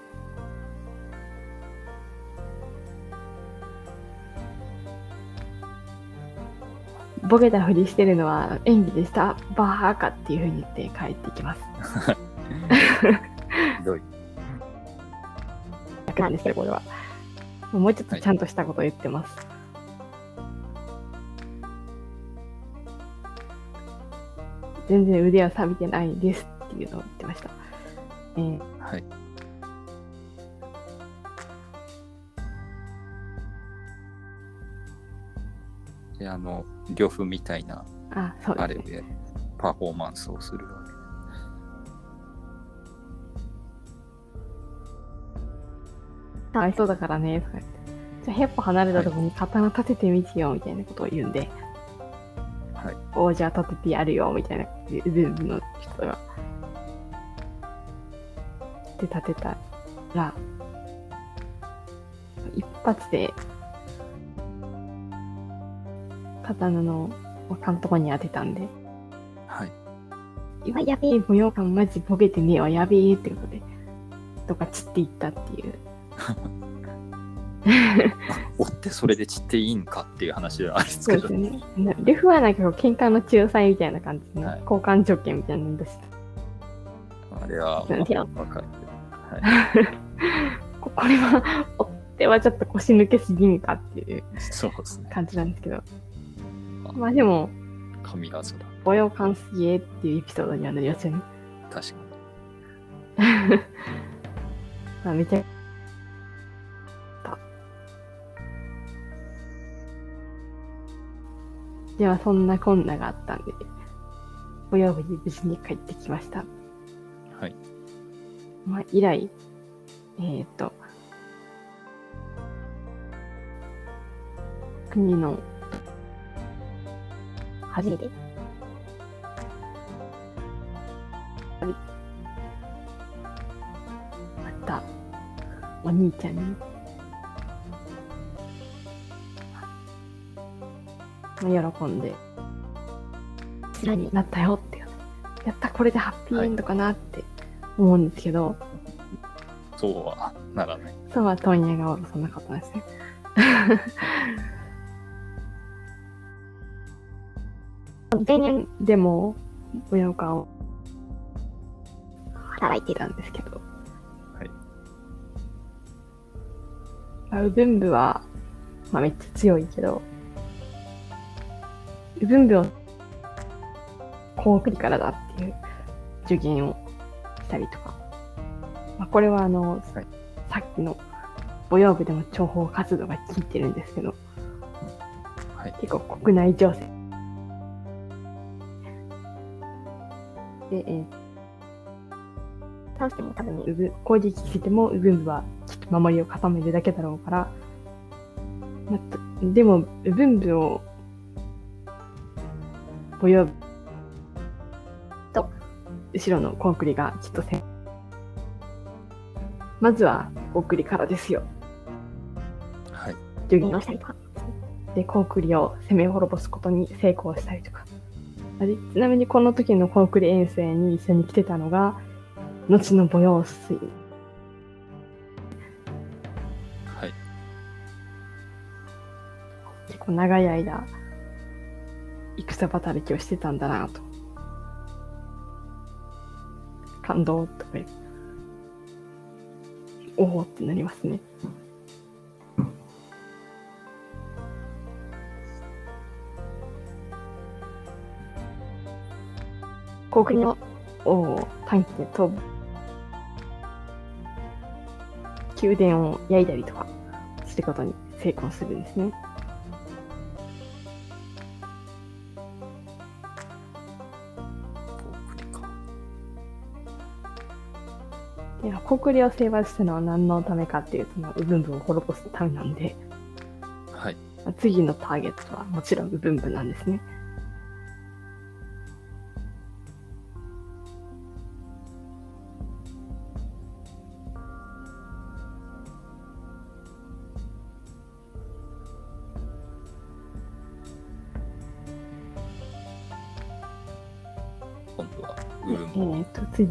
[SPEAKER 2] ボケたふりしてるのは演技でした。バーカっていうふうに言って帰ってきます。<laughs>
[SPEAKER 1] ひどい。
[SPEAKER 2] 楽なんですこれは。もうちょっとちゃんとしたことを言ってます。全然腕は錆びてないですっていうのを言ってました。えー
[SPEAKER 1] はい。で、あの、呂布みたいな、
[SPEAKER 2] あ、そうね。
[SPEAKER 1] れでパフォーマンスをするわけ。
[SPEAKER 2] かわいそうだからね、とか言って。じゃあ、100歩離れたところに刀立ててみてよ、みたいなことを言うんで、
[SPEAKER 1] はい。
[SPEAKER 2] おじゃあ立ててやるよ、みたいな、全部の人が。で、立てたら、一発で、刀の他のとこに当てたんで、
[SPEAKER 1] はい。
[SPEAKER 2] やべえ、模様感マジボケてねえわ、やべえってことで、とか散っていったっていう。<laughs>
[SPEAKER 1] 追ってそれで散っていいんかっていう話ではあるんです
[SPEAKER 2] そう
[SPEAKER 1] けど、
[SPEAKER 2] ですね。なレフはなんか喧嘩の仲裁みたいな感じで、ね
[SPEAKER 1] はい
[SPEAKER 2] 交換条件みたいなの出して
[SPEAKER 1] あれは
[SPEAKER 2] うん手を
[SPEAKER 1] わかる。はい。<laughs>
[SPEAKER 2] ここれは、追ってはちょっと腰抜けすぎんかっていう
[SPEAKER 1] そうですね。
[SPEAKER 2] 感じなんですけど。まあでも、
[SPEAKER 1] 神業だ。
[SPEAKER 2] 模様感すげえっていうエピソードにはなりますよね。
[SPEAKER 1] 確か <laughs>
[SPEAKER 2] まあめちゃ、ではそんなこんながあったんで、模様部に無事に帰ってきました。
[SPEAKER 1] に。はい。
[SPEAKER 2] まあ、以来、えっ、と、国の初めて。会ったお兄ちゃんに。喜んで「になったよ」って。やったこれでハッピーエンドかなって思うんですけど、
[SPEAKER 1] そうはならない。
[SPEAKER 2] そうは問屋がおろさなかったんですね。前年でも親岡を働いてたんですけど、
[SPEAKER 1] はい。
[SPEAKER 2] まあ、ウブンブは、まあ、めっちゃ強いけど、ウブンブをコークリからだっていう助言をしたりとか、まあ、これはあの、
[SPEAKER 1] はい
[SPEAKER 2] さっきの母用部でも諜報活動が効いてるんですけど、
[SPEAKER 1] はい。
[SPEAKER 2] 結構国内情勢。で、えー、倒しても多分、ウブ攻撃しても、ウブンブはきっと守りを固めるだけだろうから、までも、ウブンブを、母用部と、後ろのコンクリがきっとせんまずは、コンクリからですよ。
[SPEAKER 1] はい。
[SPEAKER 2] 助言をしたりとか。で、コンクリを攻め滅ぼすことに成功したりとか。ちなみにこの時のコンクリ遠征に一緒に来てたのが、後の母用水。
[SPEAKER 1] はい。
[SPEAKER 2] 結構長い間、戦働きをしてたんだなと。感動とか。おおってなりますね。航空の王を短期で飛ぶ宮殿を焼いたりとかすることに成功するんですね。いや、コクリを征伐したのは何のためかっていうと、そのウブンブを滅ぼすためなんで、
[SPEAKER 1] はい。
[SPEAKER 2] まあ次のターゲットはもちろんウブンブなんですね。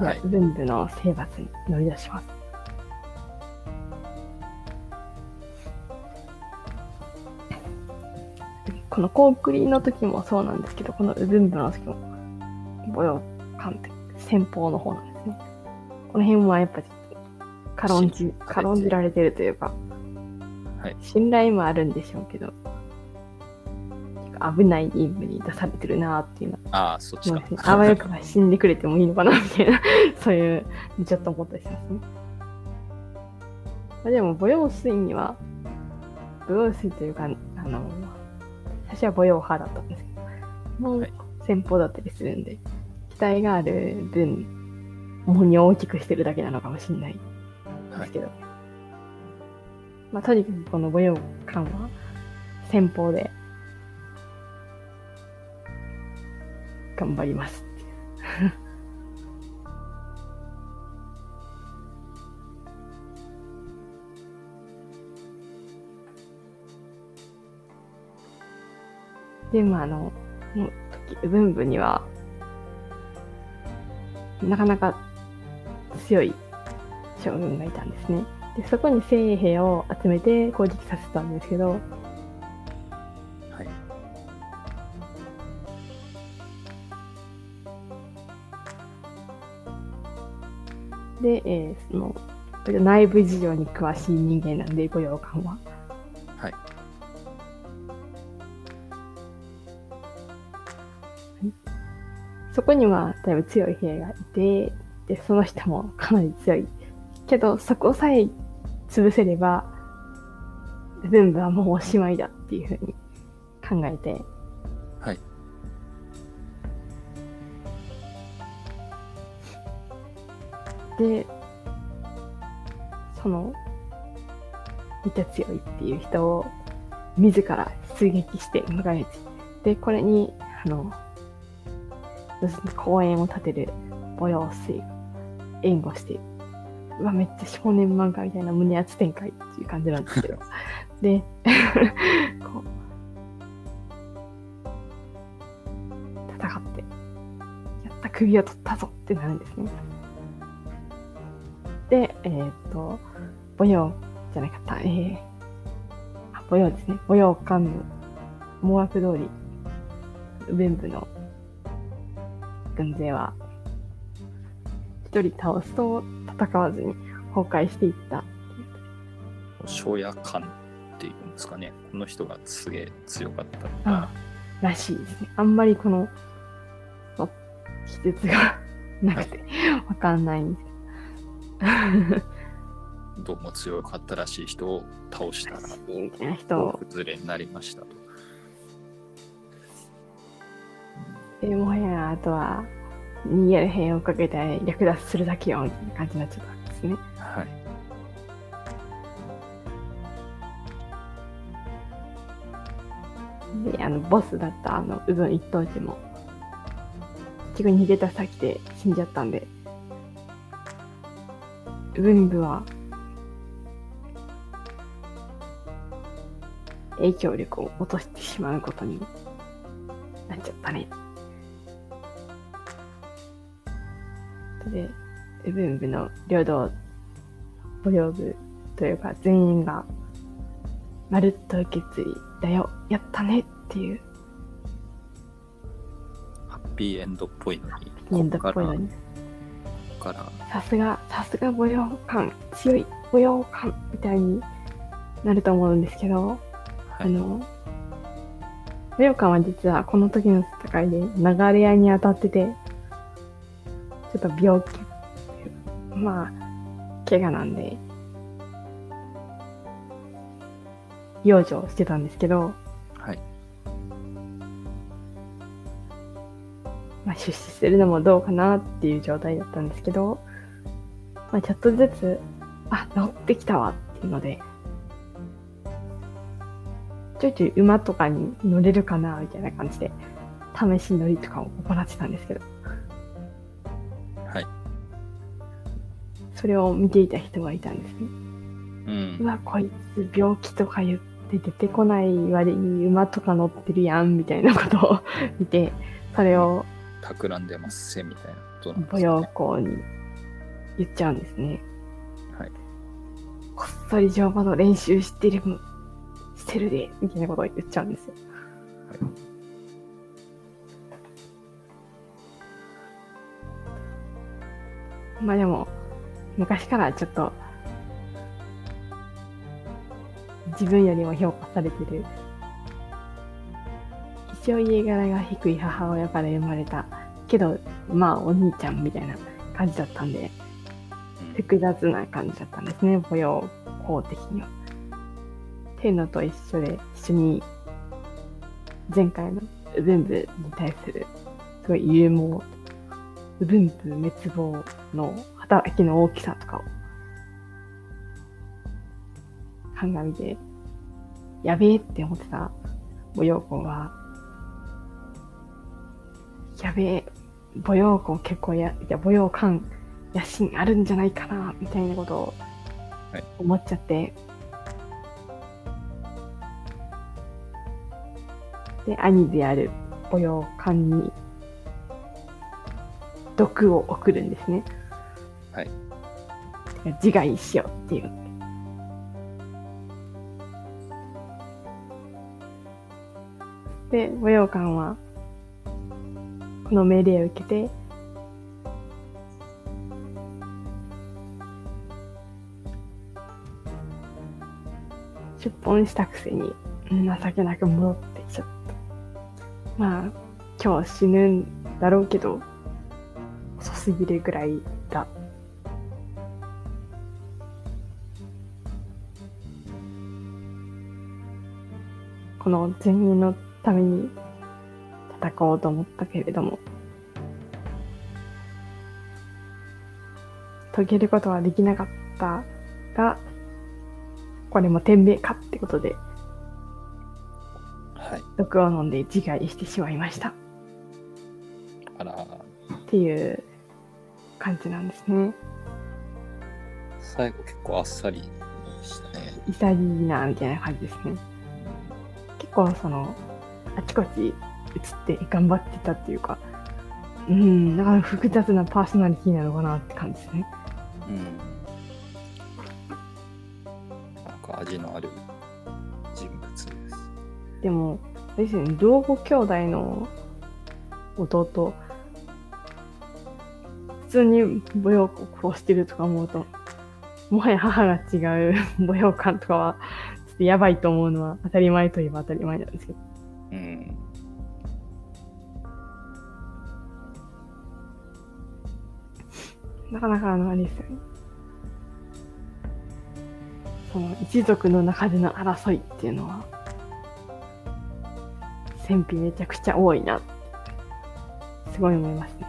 [SPEAKER 1] は
[SPEAKER 2] は
[SPEAKER 1] い
[SPEAKER 2] ウブンブの征伐に乗り出します。このコークリの時もそうなんですけど、このウブンブの時も、母用艦って先方の方なんですね。この辺はやっぱり軽んじ、軽んじられてるというか、
[SPEAKER 1] はい
[SPEAKER 2] 信頼もあるんでしょうけど、危ない任務に出されてるなっていうのは
[SPEAKER 1] ああ、そっちか。
[SPEAKER 2] あわよくば死んでくれてもいいのかなみたいな、<laughs> そういう、ちょっと思ったりしますね。まあ、でも、母用水には、母用水というか、あの、最初は母用派だったんですけど、もう
[SPEAKER 1] はい
[SPEAKER 2] 先方だったりするんで、期待がある分、重荷を大きくしてるだけなのかもしれないですけど。まあ、とにかくこの母用艦は、先方で、頑張ります。<laughs> で、まあ、あの、もう時、ウブンブには、なかなか強い将軍がいたんですね。で、そこに精鋭兵を集めて攻撃させたんですけど、で、えーその、内部事情に詳しい人間なんで、御用官は。
[SPEAKER 1] はい。
[SPEAKER 2] そこにはだいぶ強い兵がいて、で、その人もかなり強い。けど、そこさえ潰せれば、全部はもうおしまいだっていうふうに考えて、で、その、めっちゃ強いっていう人を自ら出撃して迎え撃ち。で、これに、あの、公園を建てるボヨ水が援護して、うわ、めっちゃ少年漫画みたいな胸熱展開っていう感じなんですけど。<laughs> で、<laughs> こう、戦って、やった首を取ったぞってなるんですね。で、えーっ、と、ボヨじゃなかった、えー、あ、ボヨですね。ボヨ間の思惑通り、の軍勢は、一人倒すと戦わずに崩壊していった。
[SPEAKER 1] 庄屋官っていうんですかね。この人がすげえ強かったの
[SPEAKER 2] あ
[SPEAKER 1] が、
[SPEAKER 2] らしいですね。あんまりこの、そ記述がなくて、わかんないんです
[SPEAKER 1] ど <laughs> うも強かったらしい人を倒したら、
[SPEAKER 2] けど、みたいな人を、
[SPEAKER 1] 崩れになりましたと。
[SPEAKER 2] でもはや、あとは、逃げる兵をかけて略奪するだけよ、みたいな感じになっちゃったんですね。
[SPEAKER 1] はい。
[SPEAKER 2] で、あの、ボスだったあの、ウブン一等地も、結局逃げた先で死んじゃったんで、ウブン部は、影響力を落としてしまうことになっちゃったね。で、ウブン部の領土、捕領部というか全員が、まるっと受け継いだよ、やったねっていう。
[SPEAKER 1] ハッピーエンドっぽいのに、
[SPEAKER 2] 年度っ
[SPEAKER 1] ここから、
[SPEAKER 2] ぽいのに、
[SPEAKER 1] から。
[SPEAKER 2] さすが、さすが母用感、強い母用感みたいになると思うんですけど、
[SPEAKER 1] はい、
[SPEAKER 2] あの、母用感は実はこの時の戦いで流れ屋に当たってて、ちょっと病気まあ、怪我なんで、養生してたんですけど、あ、出資するのもどうかなっていう状態だったんですけど、まあ、ちょっとずつ、あ、治ってきたわっていうので、ちょいちょい馬とかに乗れるかなみたいな感じで、試し乗りとかを行ってたんですけど、
[SPEAKER 1] はい。
[SPEAKER 2] それを見ていた人がいたんですね。
[SPEAKER 1] うん
[SPEAKER 2] う。わ、こいつ病気とか言って出てこない割に馬とか乗ってるやんみたいなことを見て、それを
[SPEAKER 1] 企んでますせみたいなことなんです
[SPEAKER 2] 母
[SPEAKER 1] ね
[SPEAKER 2] 用校に言っちゃうんですね。
[SPEAKER 1] はい。
[SPEAKER 2] こっそり乗馬の練習してる、してるで、みたいなことを言っちゃうんですよ。
[SPEAKER 1] はい
[SPEAKER 2] まあでも、昔からちょっと、自分よりも評価されてる、一応家柄が低い母親から生まれた、けど、まあお兄ちゃんみたいな感じだったんで、
[SPEAKER 1] うん。
[SPEAKER 2] 複雑な感じだったんですね、母用校的には。っていうのと一緒で、一緒に、前回のウブンブに対する、すごい勇猛、ウブンブ滅亡の働きの大きさとかを、鑑みて、やべえって思ってた母用校は、やべえ、母用校結構や、いや、母用感、野心あるんじゃないかな、みたいなことを
[SPEAKER 1] はい
[SPEAKER 2] 思っちゃって、で、兄である母用感に毒を送るんですね。
[SPEAKER 1] はい。
[SPEAKER 2] 自害しようっていう。で、母用感は、この命令を受けて、出奔したくせに情けなく戻ってちゃった。まあ、今日死ぬんだろうけど、遅すぎるぐらいだ。この全員のために戦おうと思ったけれども、遂げることはできなかったが、これも天命かってことで、毒を飲んで自害してしまいました。
[SPEAKER 1] あら、
[SPEAKER 2] っていう感じなんですね。
[SPEAKER 1] 最後結構あっさりでしたね。
[SPEAKER 2] 潔いな、みたいな感じですね。結構その、あちこち移って頑張ってたっていうか、うん、だから複雑なパーソナリティなのかなって感じですね。
[SPEAKER 1] うん。なんか味のある人物です。
[SPEAKER 2] でも、ですよね、同母兄弟の弟、普通に母養子を殺してるとか思うと、もはや母が違う母養官とかは、ちょっとやばいと思うのは当たり前といえば当たり前なんですけど。
[SPEAKER 1] うん。
[SPEAKER 2] なかなかあのあれですよね。その一族の中での争いっていうのは、戦費めちゃくちゃ多いな、すごい思いますね。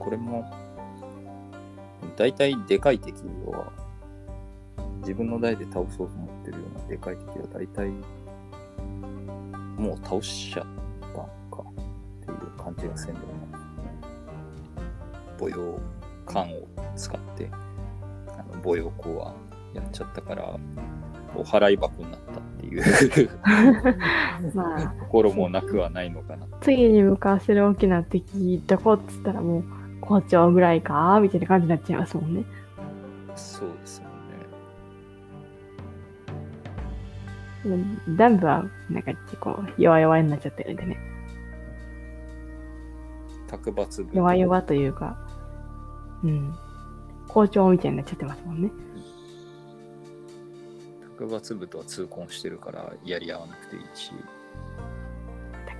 [SPEAKER 1] これも、大体でかい敵は、自分の代で倒そうと思ってるようなでかい敵は大体、もう倒しちゃったのかっていう感じがせんでもない。母用缶を使って、あの母用子はやっちゃったから、お払い箱になったっていう <laughs>
[SPEAKER 2] まあ、
[SPEAKER 1] ところもなくはないのかな。
[SPEAKER 2] 次に向かわせる大きな敵どこっつったらもう校長ぐらいかみたいな感じになっちゃいますもんね。
[SPEAKER 1] そうですよね。
[SPEAKER 2] ダンブはなんか結構弱々になっちゃってるんでね。
[SPEAKER 1] 卓抜部
[SPEAKER 2] 弱々というか、うん。校長みたいになっちゃってますもんね。
[SPEAKER 1] 卓抜部とは痛恨してるからやり合わなくていいし、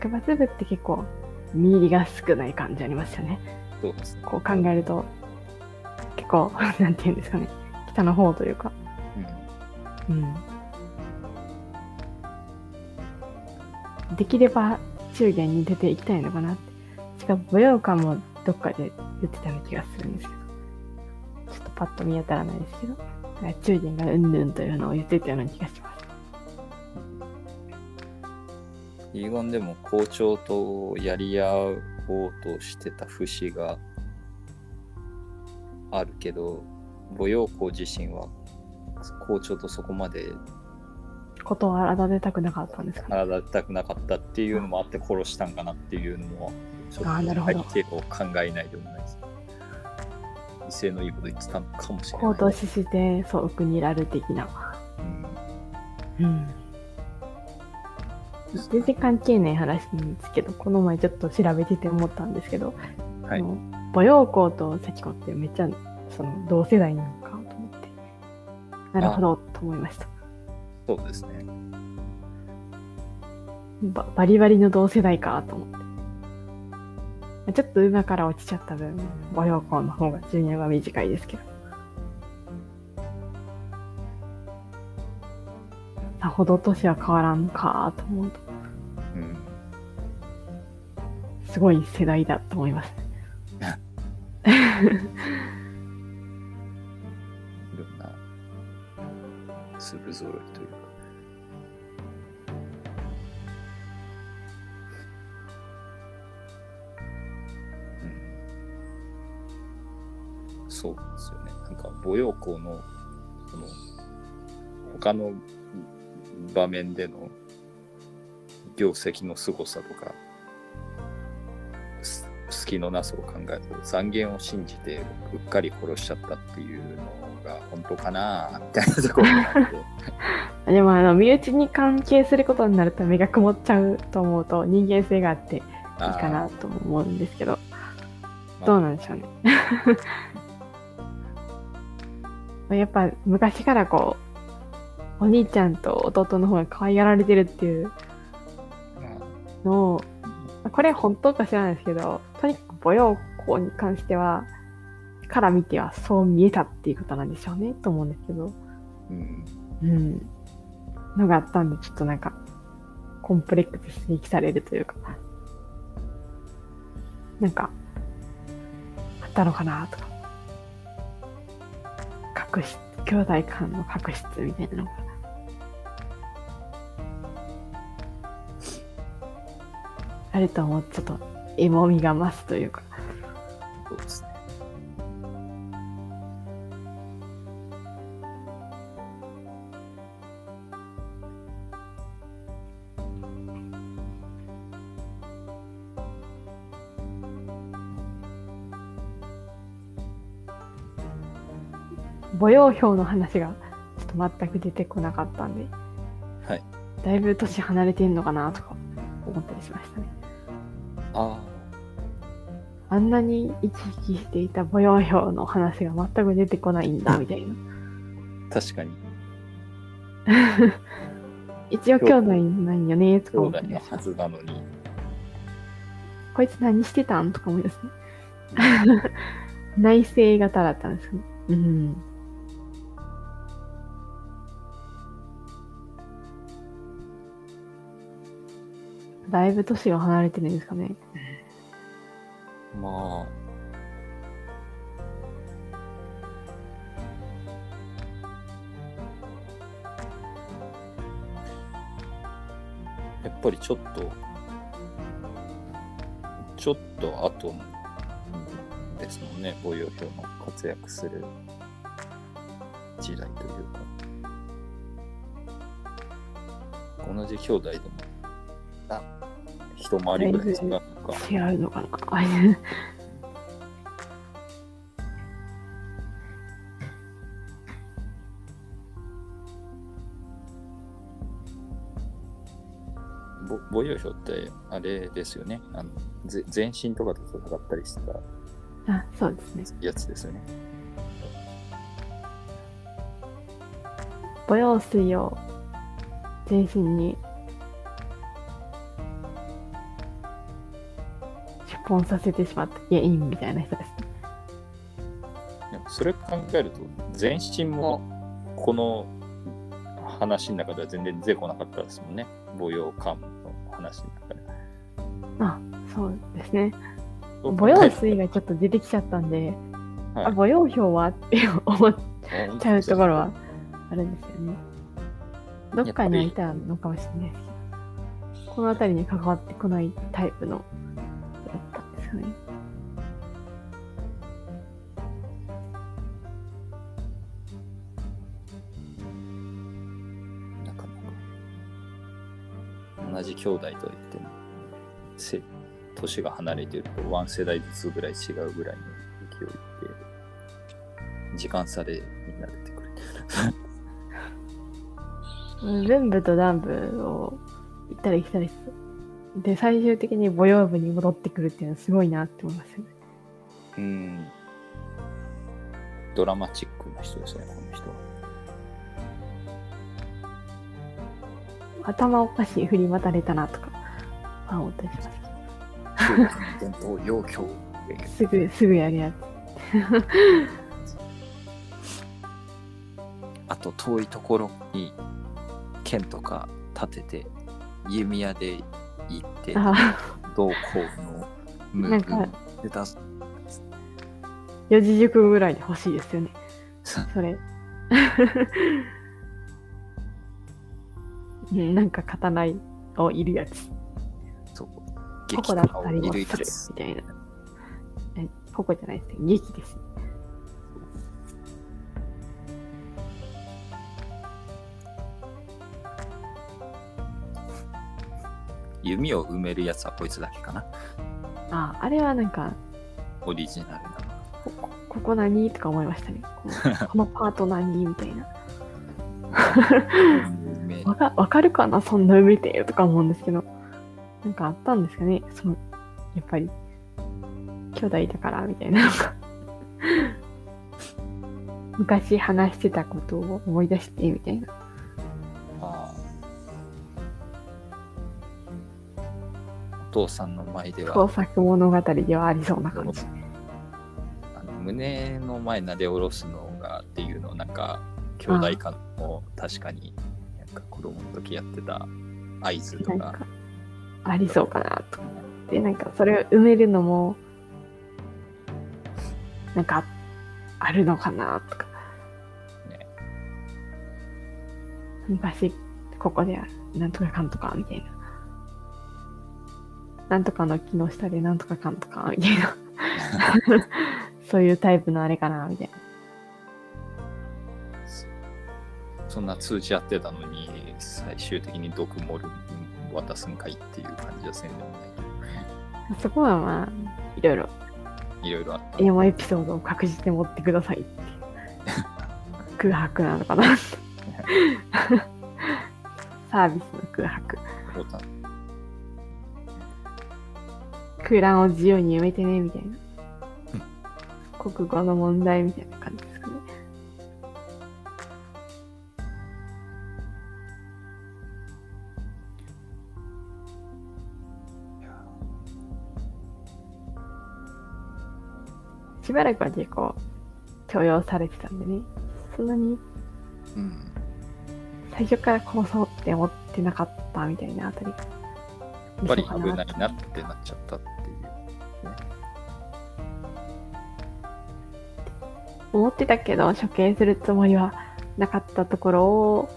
[SPEAKER 2] 卓抜部って結構見入りが少ない感じありますよね。
[SPEAKER 1] そうですね。
[SPEAKER 2] こう考えると、結構、<laughs> なんていうんですかね。北の方というか。
[SPEAKER 1] うん
[SPEAKER 2] うん。できれば中元に出ていきたいのかなって。しかも舞踊館もどっかで言ってたような気がするんですけど。ちょっとパッと見当たらないですけど。中元がうんぬんというのを言ってたような気がします。
[SPEAKER 1] 遺言でも校長とやり合おうとしてた節があるけど、母陽校自身は校長とそこまで
[SPEAKER 2] ことを改めたくなかったんですかね？
[SPEAKER 1] 体立たくなかったっていうのもあって殺したんかなっていうのもちょ
[SPEAKER 2] あーなるほど
[SPEAKER 1] っと背景を考えないでもないです。威勢のいいこと言ってたのかもしれない。
[SPEAKER 2] 行動しして、そう、奥にいられ的な。
[SPEAKER 1] うん
[SPEAKER 2] うん。全然関係ない話なんですけど、この前ちょっと調べてて思ったんですけど、母陽校と幸子ってめっちゃその同世代なのかと思って、なるほどと思いました。
[SPEAKER 1] そうですね。
[SPEAKER 2] ばバリバリの同世代かと思って。ちょっと馬から落ちちゃった分、母陽校の方が寿命が短いですけど。さほど年は変わらんかと思うと、
[SPEAKER 1] うん。
[SPEAKER 2] すごい世代だと思います。<laughs>
[SPEAKER 1] いろんな粒揃いというそうですよね。なんか母陽校のその他の場面での業績の凄さとかす隙のなさを考えると残言を信じてうっかり殺しちゃったっていうのが本当かなみたいなところがあって <laughs>
[SPEAKER 2] でもあの身内に関係することになると目が曇っちゃうと思うと人間性があっていいかなとも思うんですけどどうなんでしょうね。やっぱ昔からこうお兄ちゃんと弟の方が可愛がられてるっていう
[SPEAKER 1] ま
[SPEAKER 2] のをこれ本当か知らないですけどとにかく母陽校に関してはから見てはそう見えたっていうことなんでしょうねと思うんですけど。
[SPEAKER 1] あうん
[SPEAKER 2] うん。のがあったんで、ちょっとなんか、コンプレックス刺激されるというか、なんか、ったのかなとか確執兄弟間の確執みたいなのがあると思うちょっとエモみが増すというか
[SPEAKER 1] そうですね。
[SPEAKER 2] 母用表の話がちょっと全く出てこなかったんで、
[SPEAKER 1] はい。
[SPEAKER 2] だいぶ年離れてんのかなとか思ったりしましたね。
[SPEAKER 1] あ
[SPEAKER 2] あんなに行き来していた母用表の話が全く出てこないんだみたいな。
[SPEAKER 1] あ、確かに。<laughs>
[SPEAKER 2] 一応兄弟なんよねとか
[SPEAKER 1] 兄
[SPEAKER 2] 思ったりします。
[SPEAKER 1] 弟のはずなのに。
[SPEAKER 2] こいつ何してたんとか思い出すね。<laughs> 内政型だったんですね。うん。だいぶ年が離れてるんですかね。
[SPEAKER 1] まあ。やっぱりちょっと、ちょっと後ですもんね、母用表の活躍する時代というか。同じ兄弟でも、あ一回りぐらい違うのか？
[SPEAKER 2] 違うのかな。<laughs>
[SPEAKER 1] ぼ母用表ってあれですよね。あのぜ全身とかと戦ったりしてた
[SPEAKER 2] あ、そうですね。
[SPEAKER 1] やつですよね。
[SPEAKER 2] 母用水を全身に出本させてしまった原因みたいな人です
[SPEAKER 1] それ考えると、全身もこの話の中では全然出てこなかったですもんね。母用感の話の中で。
[SPEAKER 2] あ、そうですね。母用水がちょっと出てきちゃったんで、
[SPEAKER 1] はい
[SPEAKER 2] あ、母用表はって思っ
[SPEAKER 1] 考
[SPEAKER 2] ちゃうところはあるんですよね。どっかにはいたのかもしれないですけど、この辺りに関わってこないタイプの人だったんですよね。
[SPEAKER 1] なかなか。同じ兄弟といっても、せ年が離れてると、ワン世代ずつぐらい違うぐらいの勢いで、時間差でみんな出てくる。<laughs>
[SPEAKER 2] 全部と南部を行ったり来たりする。で、最終的に母用部に戻ってくるっていうのはすごいなって思いますよね。
[SPEAKER 1] うん。ドラマチックな人ですね、この人は。
[SPEAKER 2] 頭おかしい振り待たれたなとか、あ思ったりします
[SPEAKER 1] 伝統。
[SPEAKER 2] すぐ、すぐやるやつ。<laughs>
[SPEAKER 1] あと遠いところに剣とか立てて弓矢で行って
[SPEAKER 2] あ、
[SPEAKER 1] どうこうのムーブで出す。
[SPEAKER 2] 四字熟ぐらいで欲しいですよね。<laughs> それ。う <laughs> んなんか刀をいるやつ。
[SPEAKER 1] そう。
[SPEAKER 2] ここだったり
[SPEAKER 1] い
[SPEAKER 2] もするみたいな。え、ここじゃないですね。劇です。
[SPEAKER 1] 弓を埋めるやつはこいつだけかな。
[SPEAKER 2] あ、あれはなんか、
[SPEAKER 1] オリジナルな。
[SPEAKER 2] ここここ何？とか思いましたね。この <laughs> このパート何？みたいな。わかわかるかな？そんな埋めてとか思うんですけど。なんかあったんですかね？その、やっぱり、兄弟だからみたいな。<laughs> 昔話してたことを思い出してみたいな。
[SPEAKER 1] 父さんの前では
[SPEAKER 2] 創作物語ではありそうな感じ。
[SPEAKER 1] あの胸の前なで下ろすのがっていうのをなんか兄弟間も確かになんか子供の時やってた合図とか
[SPEAKER 2] ありそうかなと思って、なんかそれを埋めるのも、なんかあるのかなとか。
[SPEAKER 1] ね
[SPEAKER 2] 昔、ここでなんとかかんとかみたいな。なんとかの木の下でなんとかかんとかみたいな。<laughs> そういうタイプのあれかなみたいな。
[SPEAKER 1] そんな通じ合ってたのに、最終的に毒盛る渡すんかいっていう感じはせんでもない
[SPEAKER 2] そこはまあ、いろいろ。
[SPEAKER 1] いろいろあった。
[SPEAKER 2] エモエピソードを確実に持ってくださいって <laughs> 空白なのかな <laughs> サービスの空白空欄を自由に埋めてねみたいな。国語の問題みたいな感じですかね。しばらくは結構許容されてたんでね。そんなに
[SPEAKER 1] うん。
[SPEAKER 2] 最初からこうそうって思ってなかったみたいなあたり。
[SPEAKER 1] やっぱり危ないなってなっちゃった
[SPEAKER 2] 思ってたけど処刑するつもりはなかったところを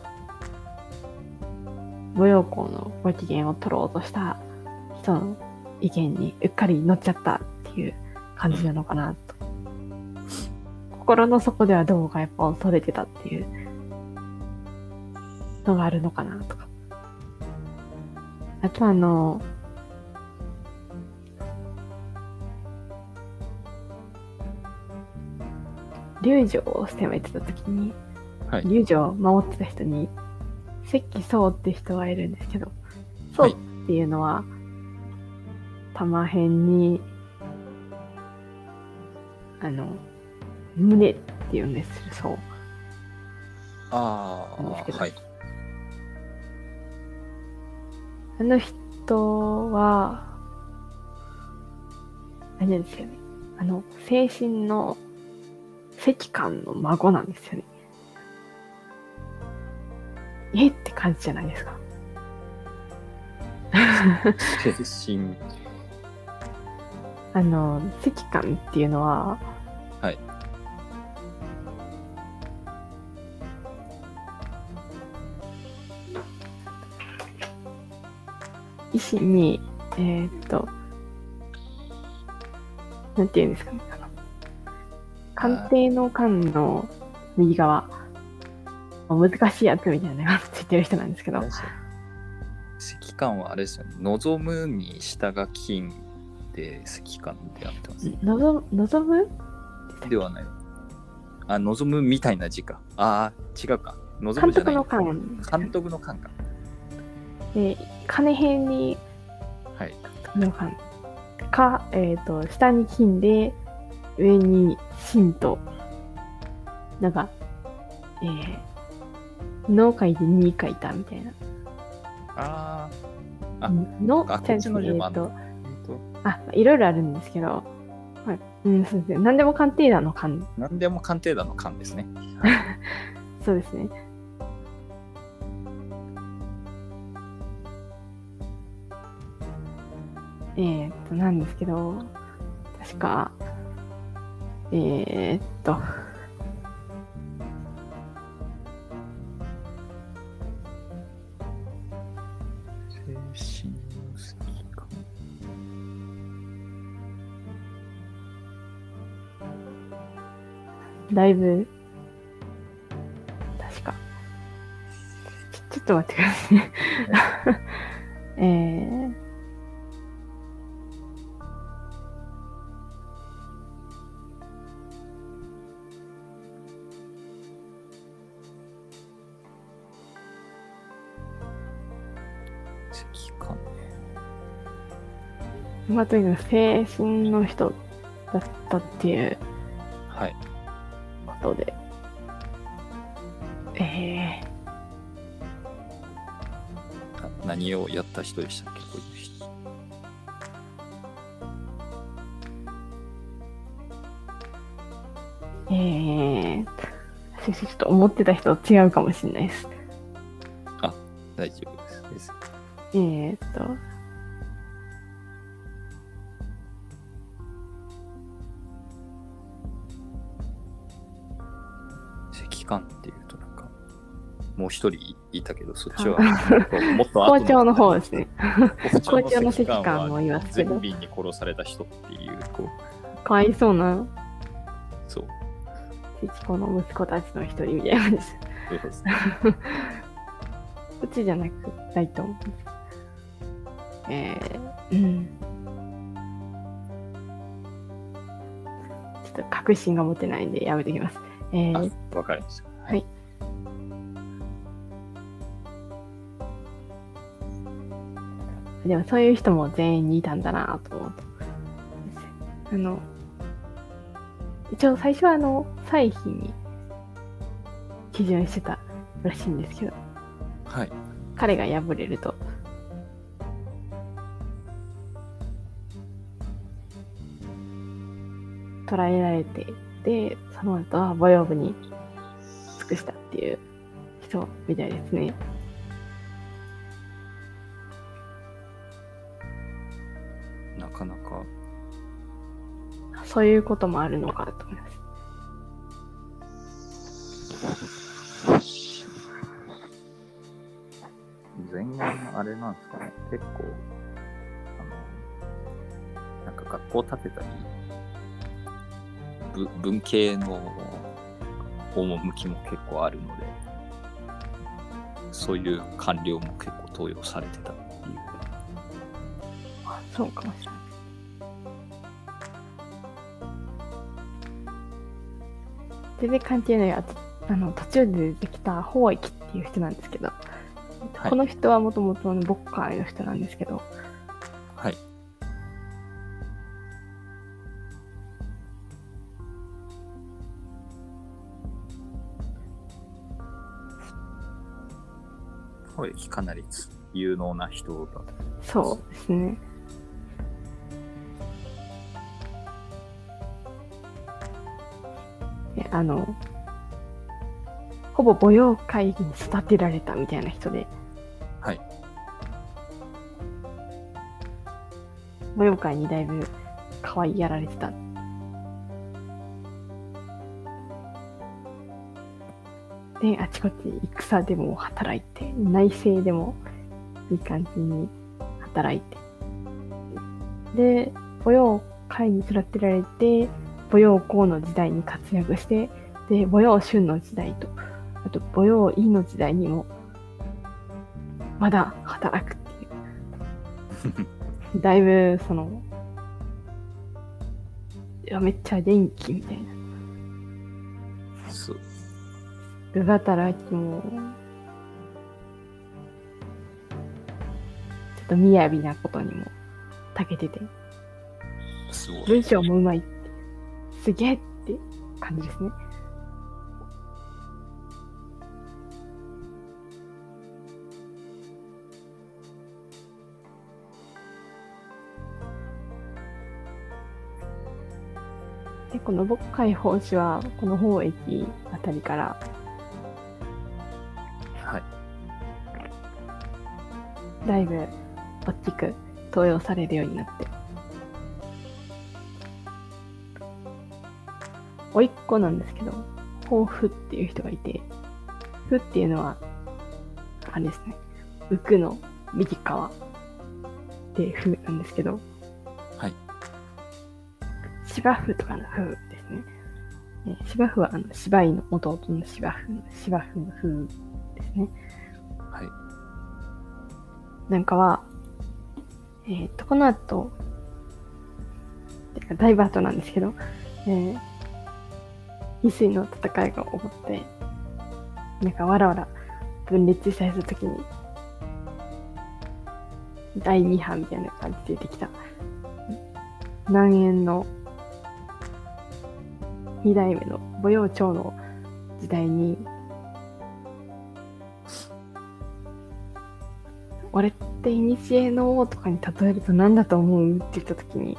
[SPEAKER 2] 舞踊校のご機嫌を取ろうとした人の意見にうっかり乗っちゃったっていう感じなのかなと。心の底ではどうかやっぱ恐れてたっていうのがあるのかなとか。あとあの、龍城を攻めてた時に、
[SPEAKER 1] はい。
[SPEAKER 2] 龍城を守ってた人に関宗って人がいるんですけど宗
[SPEAKER 1] はい。
[SPEAKER 2] っていうのは、玉辺にあの胸っていうんです宗。
[SPEAKER 1] あ
[SPEAKER 2] なんですけど。
[SPEAKER 1] あ、はい。
[SPEAKER 2] あの人はあれですよね。あの精神の石官の孫なんですよね。え？って感じじゃないですか。
[SPEAKER 1] 精神、<laughs>
[SPEAKER 2] あの、石棺っていうのは、
[SPEAKER 1] はい。
[SPEAKER 2] 石に、えーっと、なんていうんですかね。鑑定の鑑の右側、難しいやつみたいなのがついてる人なんですけど、
[SPEAKER 1] 石棺はあれですよね。望むに下が金で石棺でやってます。
[SPEAKER 2] のぞ望む？
[SPEAKER 1] ではない。あ、望むみたいな字か。ああ、違うか。望む
[SPEAKER 2] 監
[SPEAKER 1] じゃない。
[SPEAKER 2] 督の鑑
[SPEAKER 1] 監督の鑑か。
[SPEAKER 2] で、金辺に
[SPEAKER 1] はい。
[SPEAKER 2] の鑑か、えっ、と、下に金で、上に金と、なんか、えー、の書いて2書いたみたいな。
[SPEAKER 1] ああ、あ
[SPEAKER 2] の、
[SPEAKER 1] ちの順番
[SPEAKER 2] えっと、
[SPEAKER 1] えっと、
[SPEAKER 2] あ、いろいろあるんですけど、はい。うん、そうですね。何でも鑑定団の鑑。
[SPEAKER 1] 何でも鑑定団の鑑ですね。<laughs>
[SPEAKER 2] そうですね。えー、っと、なんですけど、確か、えー、っと、
[SPEAKER 1] 精神の石棺。
[SPEAKER 2] だいぶ、確か、ちょちょっと待ってくださいね。えー、<laughs> まあ、とにかく精神の人だったっていう
[SPEAKER 1] はい。
[SPEAKER 2] ことで、え
[SPEAKER 1] な何をやった人でしたっけ？こういう人。
[SPEAKER 2] ー、えー、ちょっと思ってた人と違うかもしれないです。
[SPEAKER 1] 大丈夫です。です
[SPEAKER 2] えー、っと、
[SPEAKER 1] もう一人いたけど、そっちは
[SPEAKER 2] あ
[SPEAKER 1] もっと後
[SPEAKER 2] 校長の方ですね。
[SPEAKER 1] 校
[SPEAKER 2] 校長の席官もいますけど
[SPEAKER 1] 全員に殺された人っていう、こう、
[SPEAKER 2] かわいそうな、
[SPEAKER 1] そう、
[SPEAKER 2] チコの息子たちの一人みたいな感じです。
[SPEAKER 1] そうです。
[SPEAKER 2] こっちじゃなくないと思うんです。えー、うん。ちょっと確信が持てないんでやめてきます。えー、
[SPEAKER 1] あわかりました。
[SPEAKER 2] でもそういう人も全員にいたんだなと思って。あの、一応最初はあの、歳費に基準してたらしいんですけど、
[SPEAKER 1] はい。
[SPEAKER 2] 彼が敗れると、捕らえられて、で、その後は母用部に尽くしたっていう人みたいですね。そういうこともあるのかと思います。
[SPEAKER 1] 前言あれなんですかね、結構、あの、なんか学校建てたり、ぶ文系の趣も結構あるので、そういう官僚も結構登用されてたっていう。
[SPEAKER 2] あそうかもしれない。全然関係ないああの途中で出てきた法益っていう人なんですけど、
[SPEAKER 1] はい
[SPEAKER 2] この人はもともとボッカーの人なんですけど、
[SPEAKER 1] はい。声かなり有能な人だと。
[SPEAKER 2] そうですね。あの、ほぼ母用会議に育てられたみたいな人で、
[SPEAKER 1] はい。
[SPEAKER 2] 母用会にだいぶ可愛いやられてた。で、あちこち戦でも働いて、内政でもいい感じに働いて。で、母用会に育てられて、母用公の時代に活躍して、で、母用春の時代と、あと母用陰の時代にも、まだ働くっていう。<laughs> だいぶ、その、いや、めっちゃ元気みたいな。
[SPEAKER 1] そう。
[SPEAKER 2] 部働きも、ちょっと雅なことにも長けてて、
[SPEAKER 1] すごい。
[SPEAKER 2] 文章もうまいって、すげえって感じですね。で、この牧海法師は、この法駅あたりから、
[SPEAKER 1] はい。
[SPEAKER 2] だいぶ大きく登用されるようになって。甥っ子なんですけど、抱負っていう人がいて、負っていうのは、あれですね、浮くの右側で負なんですけど、
[SPEAKER 1] はい。
[SPEAKER 2] 芝生とかの風ですね。ね芝生はあの芝居の弟の芝生の芝生の風ですね。
[SPEAKER 1] はい。
[SPEAKER 2] なんかは、えーっと、この後、てかだいぶ後なんですけど、えー、翡翠の戦いが起こって、なんかわらわら分裂したりするときに、第2波みたいな感じで出てきた、南縁の2代目の母用長の時代に、俺って古の王とかに例えると何だと思うって言ったときに、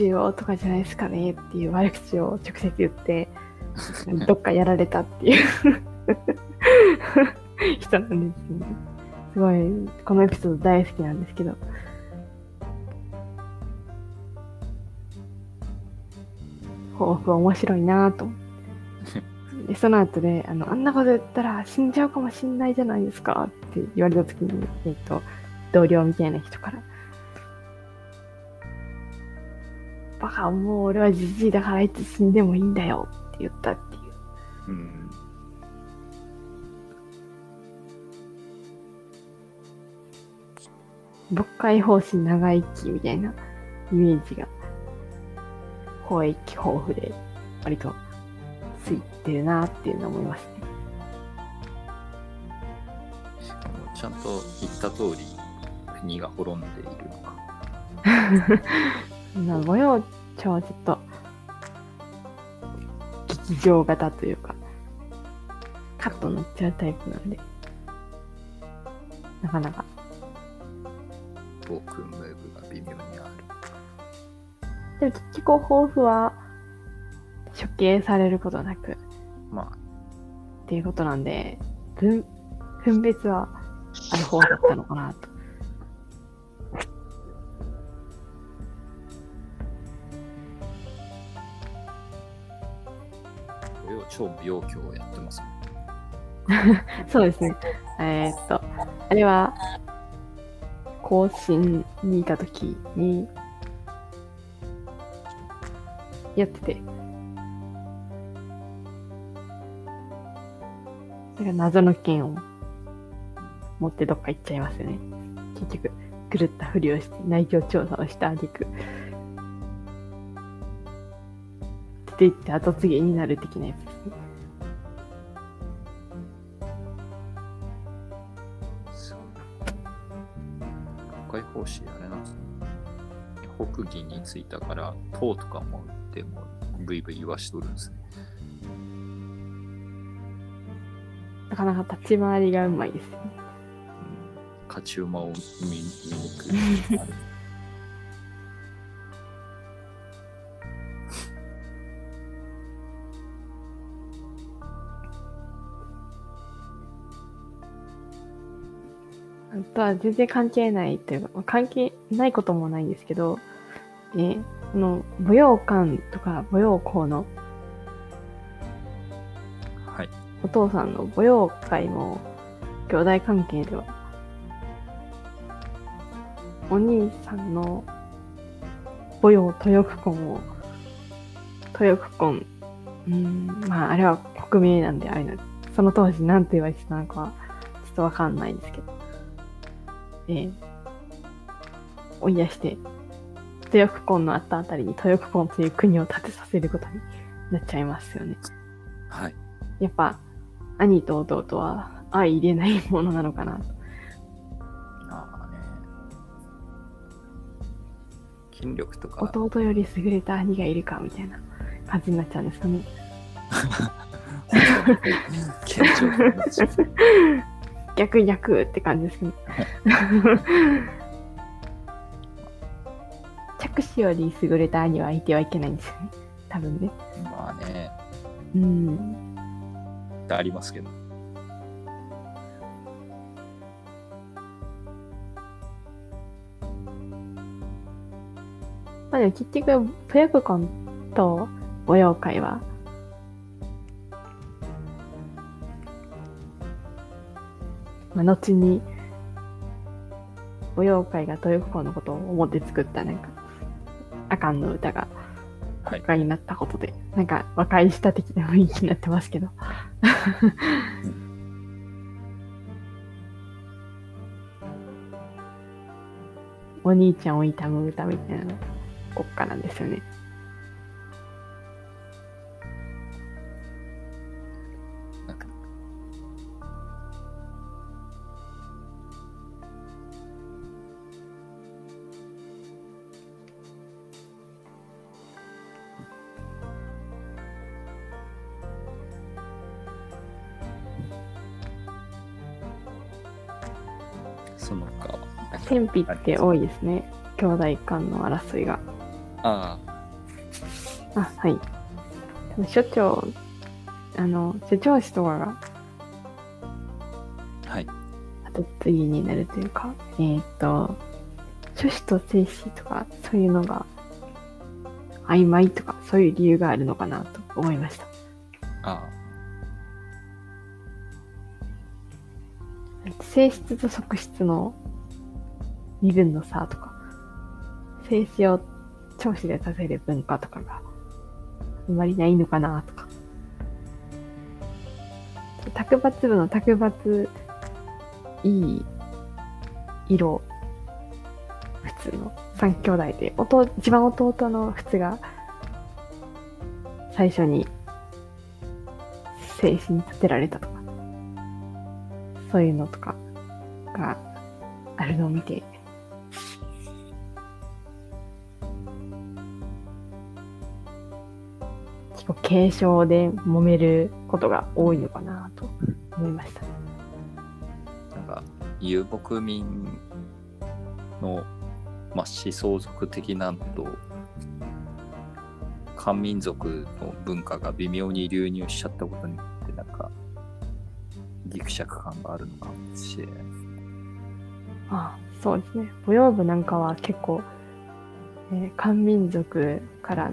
[SPEAKER 2] さあ、中央とかじゃないですかねっていう悪口を直接言って、<laughs> どっかやられたっていう <laughs> 人なんですね。すごい、このエピソード大好きなんですけど。抱負面白いなと思って。<laughs> で、その後で、あの、あんなこと言ったら死んじゃうかもしんないじゃないですかって言われた時に、えっ、と、同僚みたいな人から、バカ、もう俺はじじいだからいつ死んでもいいんだよって言ったっていう。
[SPEAKER 1] うん。
[SPEAKER 2] 勃開放心長生きみたいなイメージが、交易豊富で、割とついてるなっていうのを思いますね。
[SPEAKER 1] しかもちゃんと言った通り、国が滅んでいるのか。<laughs>
[SPEAKER 2] まあ、御用町はちょっと、劇場型というか、カットになっちゃうタイプなんで、なかなか、
[SPEAKER 1] トークンムーブが微妙にある。
[SPEAKER 2] でも結局抱負は処刑されることなく
[SPEAKER 1] ま
[SPEAKER 2] っていうことなんで、分、分別はある方だったのかなと。
[SPEAKER 1] 超無要求をやってます。<laughs>
[SPEAKER 2] そうですね。えーっと、あれは、更新にいた時に、やってて。なんか謎の剣を持ってどっか行っちゃいますよね。結局、狂ったふりをして内情調査をした挙句、出て行って後継ぎになる的なやつ
[SPEAKER 1] 北義に着いたから、塔とかもでもブイブイ言わしとるんですね。
[SPEAKER 2] なかなか立ち回りがうまいですよね。
[SPEAKER 1] うん勝ち馬を見見に来る。<laughs>
[SPEAKER 2] あとは全然関係ないというか、まあ関係ないこともないんですけど、えこの舞踊館とか舞踊校の
[SPEAKER 1] はい。
[SPEAKER 2] お父さんの舞踊会も兄弟関係では、お兄さんの舞踊豊久婚を、豊久婚、うーん、まああれは国名なんであれなんその当時何て言われてたのかはちょっとわかんないんですけど、えー、追い出して、豊久婚のあったあたりに豊久婚という国を建てさせることになっちゃいますよね。
[SPEAKER 1] はい。
[SPEAKER 2] やっぱ、兄と弟は相入れないものなのかなと。
[SPEAKER 1] ああね。筋力とか、
[SPEAKER 2] 弟より優れた兄がいるかみたいな感じになっちゃうんですかね。<laughs> <laughs> 逆逆って感じですけど。着手より優れた兄はいてはいけないんですよね。多分ね。
[SPEAKER 1] まあね、
[SPEAKER 2] うん。
[SPEAKER 1] ありますけど。
[SPEAKER 2] まあでも結局、プヤクコンと舞踊会は、まあ、後に、舞踊会が豊子のことを思って作ったなんか、あかんの歌が
[SPEAKER 1] はい
[SPEAKER 2] 国会になったことで、なんか和解した的な雰囲気になってますけど。<laughs> お兄ちゃんを悼む歌みたいなの国家なんですよね。天日って多いですね。兄弟間の争いが。
[SPEAKER 1] あ
[SPEAKER 2] あ、はい。所長、あの、所長氏とかが
[SPEAKER 1] あ、はい。
[SPEAKER 2] 後継ぎになるというか、えっ、と、諸子と正子とか、そういうのが曖昧とか、そういう理由があるのかなと思いました。
[SPEAKER 1] あ
[SPEAKER 2] 性質と側質の身分の差とか、静止を調子でさせる文化とかがあんまりないのかなとか。卓抜部の卓抜、いい色、普通の三兄弟で、弟一番弟の普通が最初に静止に立てられたとか。そういうのとかがあるのを見て、継承で揉めることが多いのかなと思いました。
[SPEAKER 1] なんか遊牧民の、まあ、思想族的なのと漢民族の文化が微妙に流入しちゃったことによってなんかギクシャク感があるのかもしれないですね。
[SPEAKER 2] ああそうですね。舞踊部なんかは結構、えー漢民族から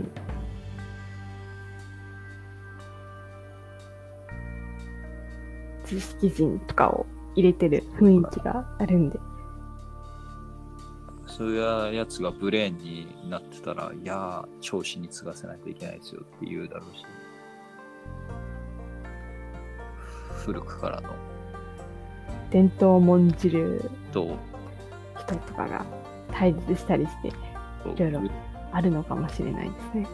[SPEAKER 2] 知識人とかを入れてる雰囲気があるんで、
[SPEAKER 1] そういうやつがブレーンになってたら、いやー、調子に継がせないといけないですよって言うだろうし、古くからの。
[SPEAKER 2] 伝統を重んじる
[SPEAKER 1] と、
[SPEAKER 2] 人とかが対立したりしていろいろあるのかもしれないですね。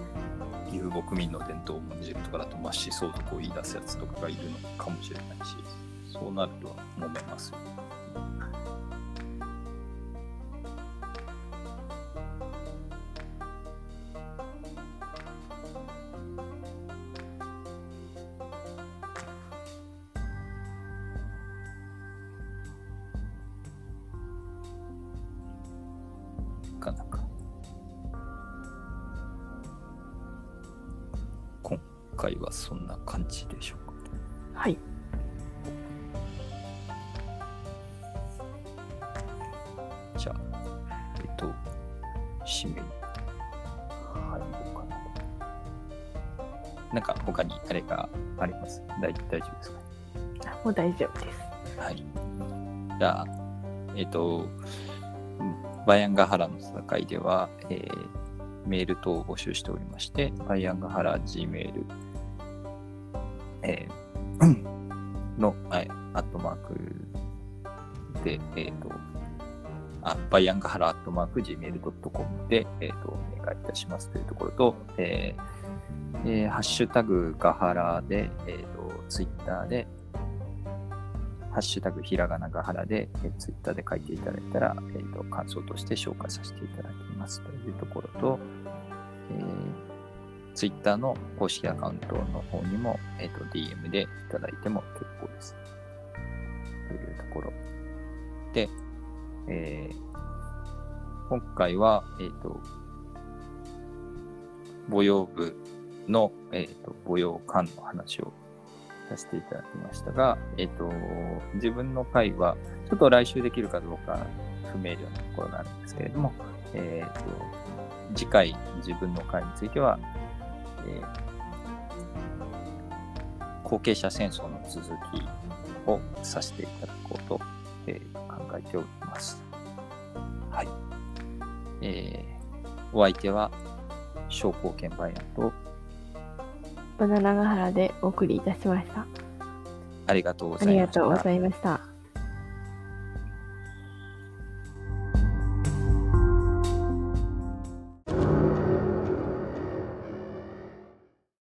[SPEAKER 1] 遊牧民の伝統を重んじるとかだと、まあ、思想とこう言い出すやつとかがいるのかもしれないし、そうなるとは
[SPEAKER 2] 思い
[SPEAKER 1] ますよ。ねバイアンガハラの戦いでは、えーメール等を募集しておりまして、バイアンガハラ Gmail、えー <clears throat> の、はい、アットマークで、えっ、と、あ、バイアンガハラアットマーク Gmail.com で、えっ、と、お願いいたしますというところと、えーえーハッシュタグガハラで、えっ、と、ツイッターで、ハッシュタグひらがながはらで、えー、ツイッターで書いていただいたら、えー、と感想として紹介させていただきますというところと、えー、ツイッターの公式アカウントの方にも、えー、と DM でいただいても結構です。というところで、えー今回は、えっ、と、舞踊部の、えー、と舞踊館の話をさせていただきましたが、えっ、と、自分の回は、ちょっと来週できるかどうか不明瞭なところがあるんですけれども、えっ、と、次回自分の回については、えー後継者戦争の続きをさせていただこうと、えー考えております。はい。えーお相手は、商工券売案と、
[SPEAKER 2] バナナガハラでお送りいたしました。
[SPEAKER 1] ありがとうご
[SPEAKER 2] あり
[SPEAKER 1] ざいました。
[SPEAKER 2] がとうございました。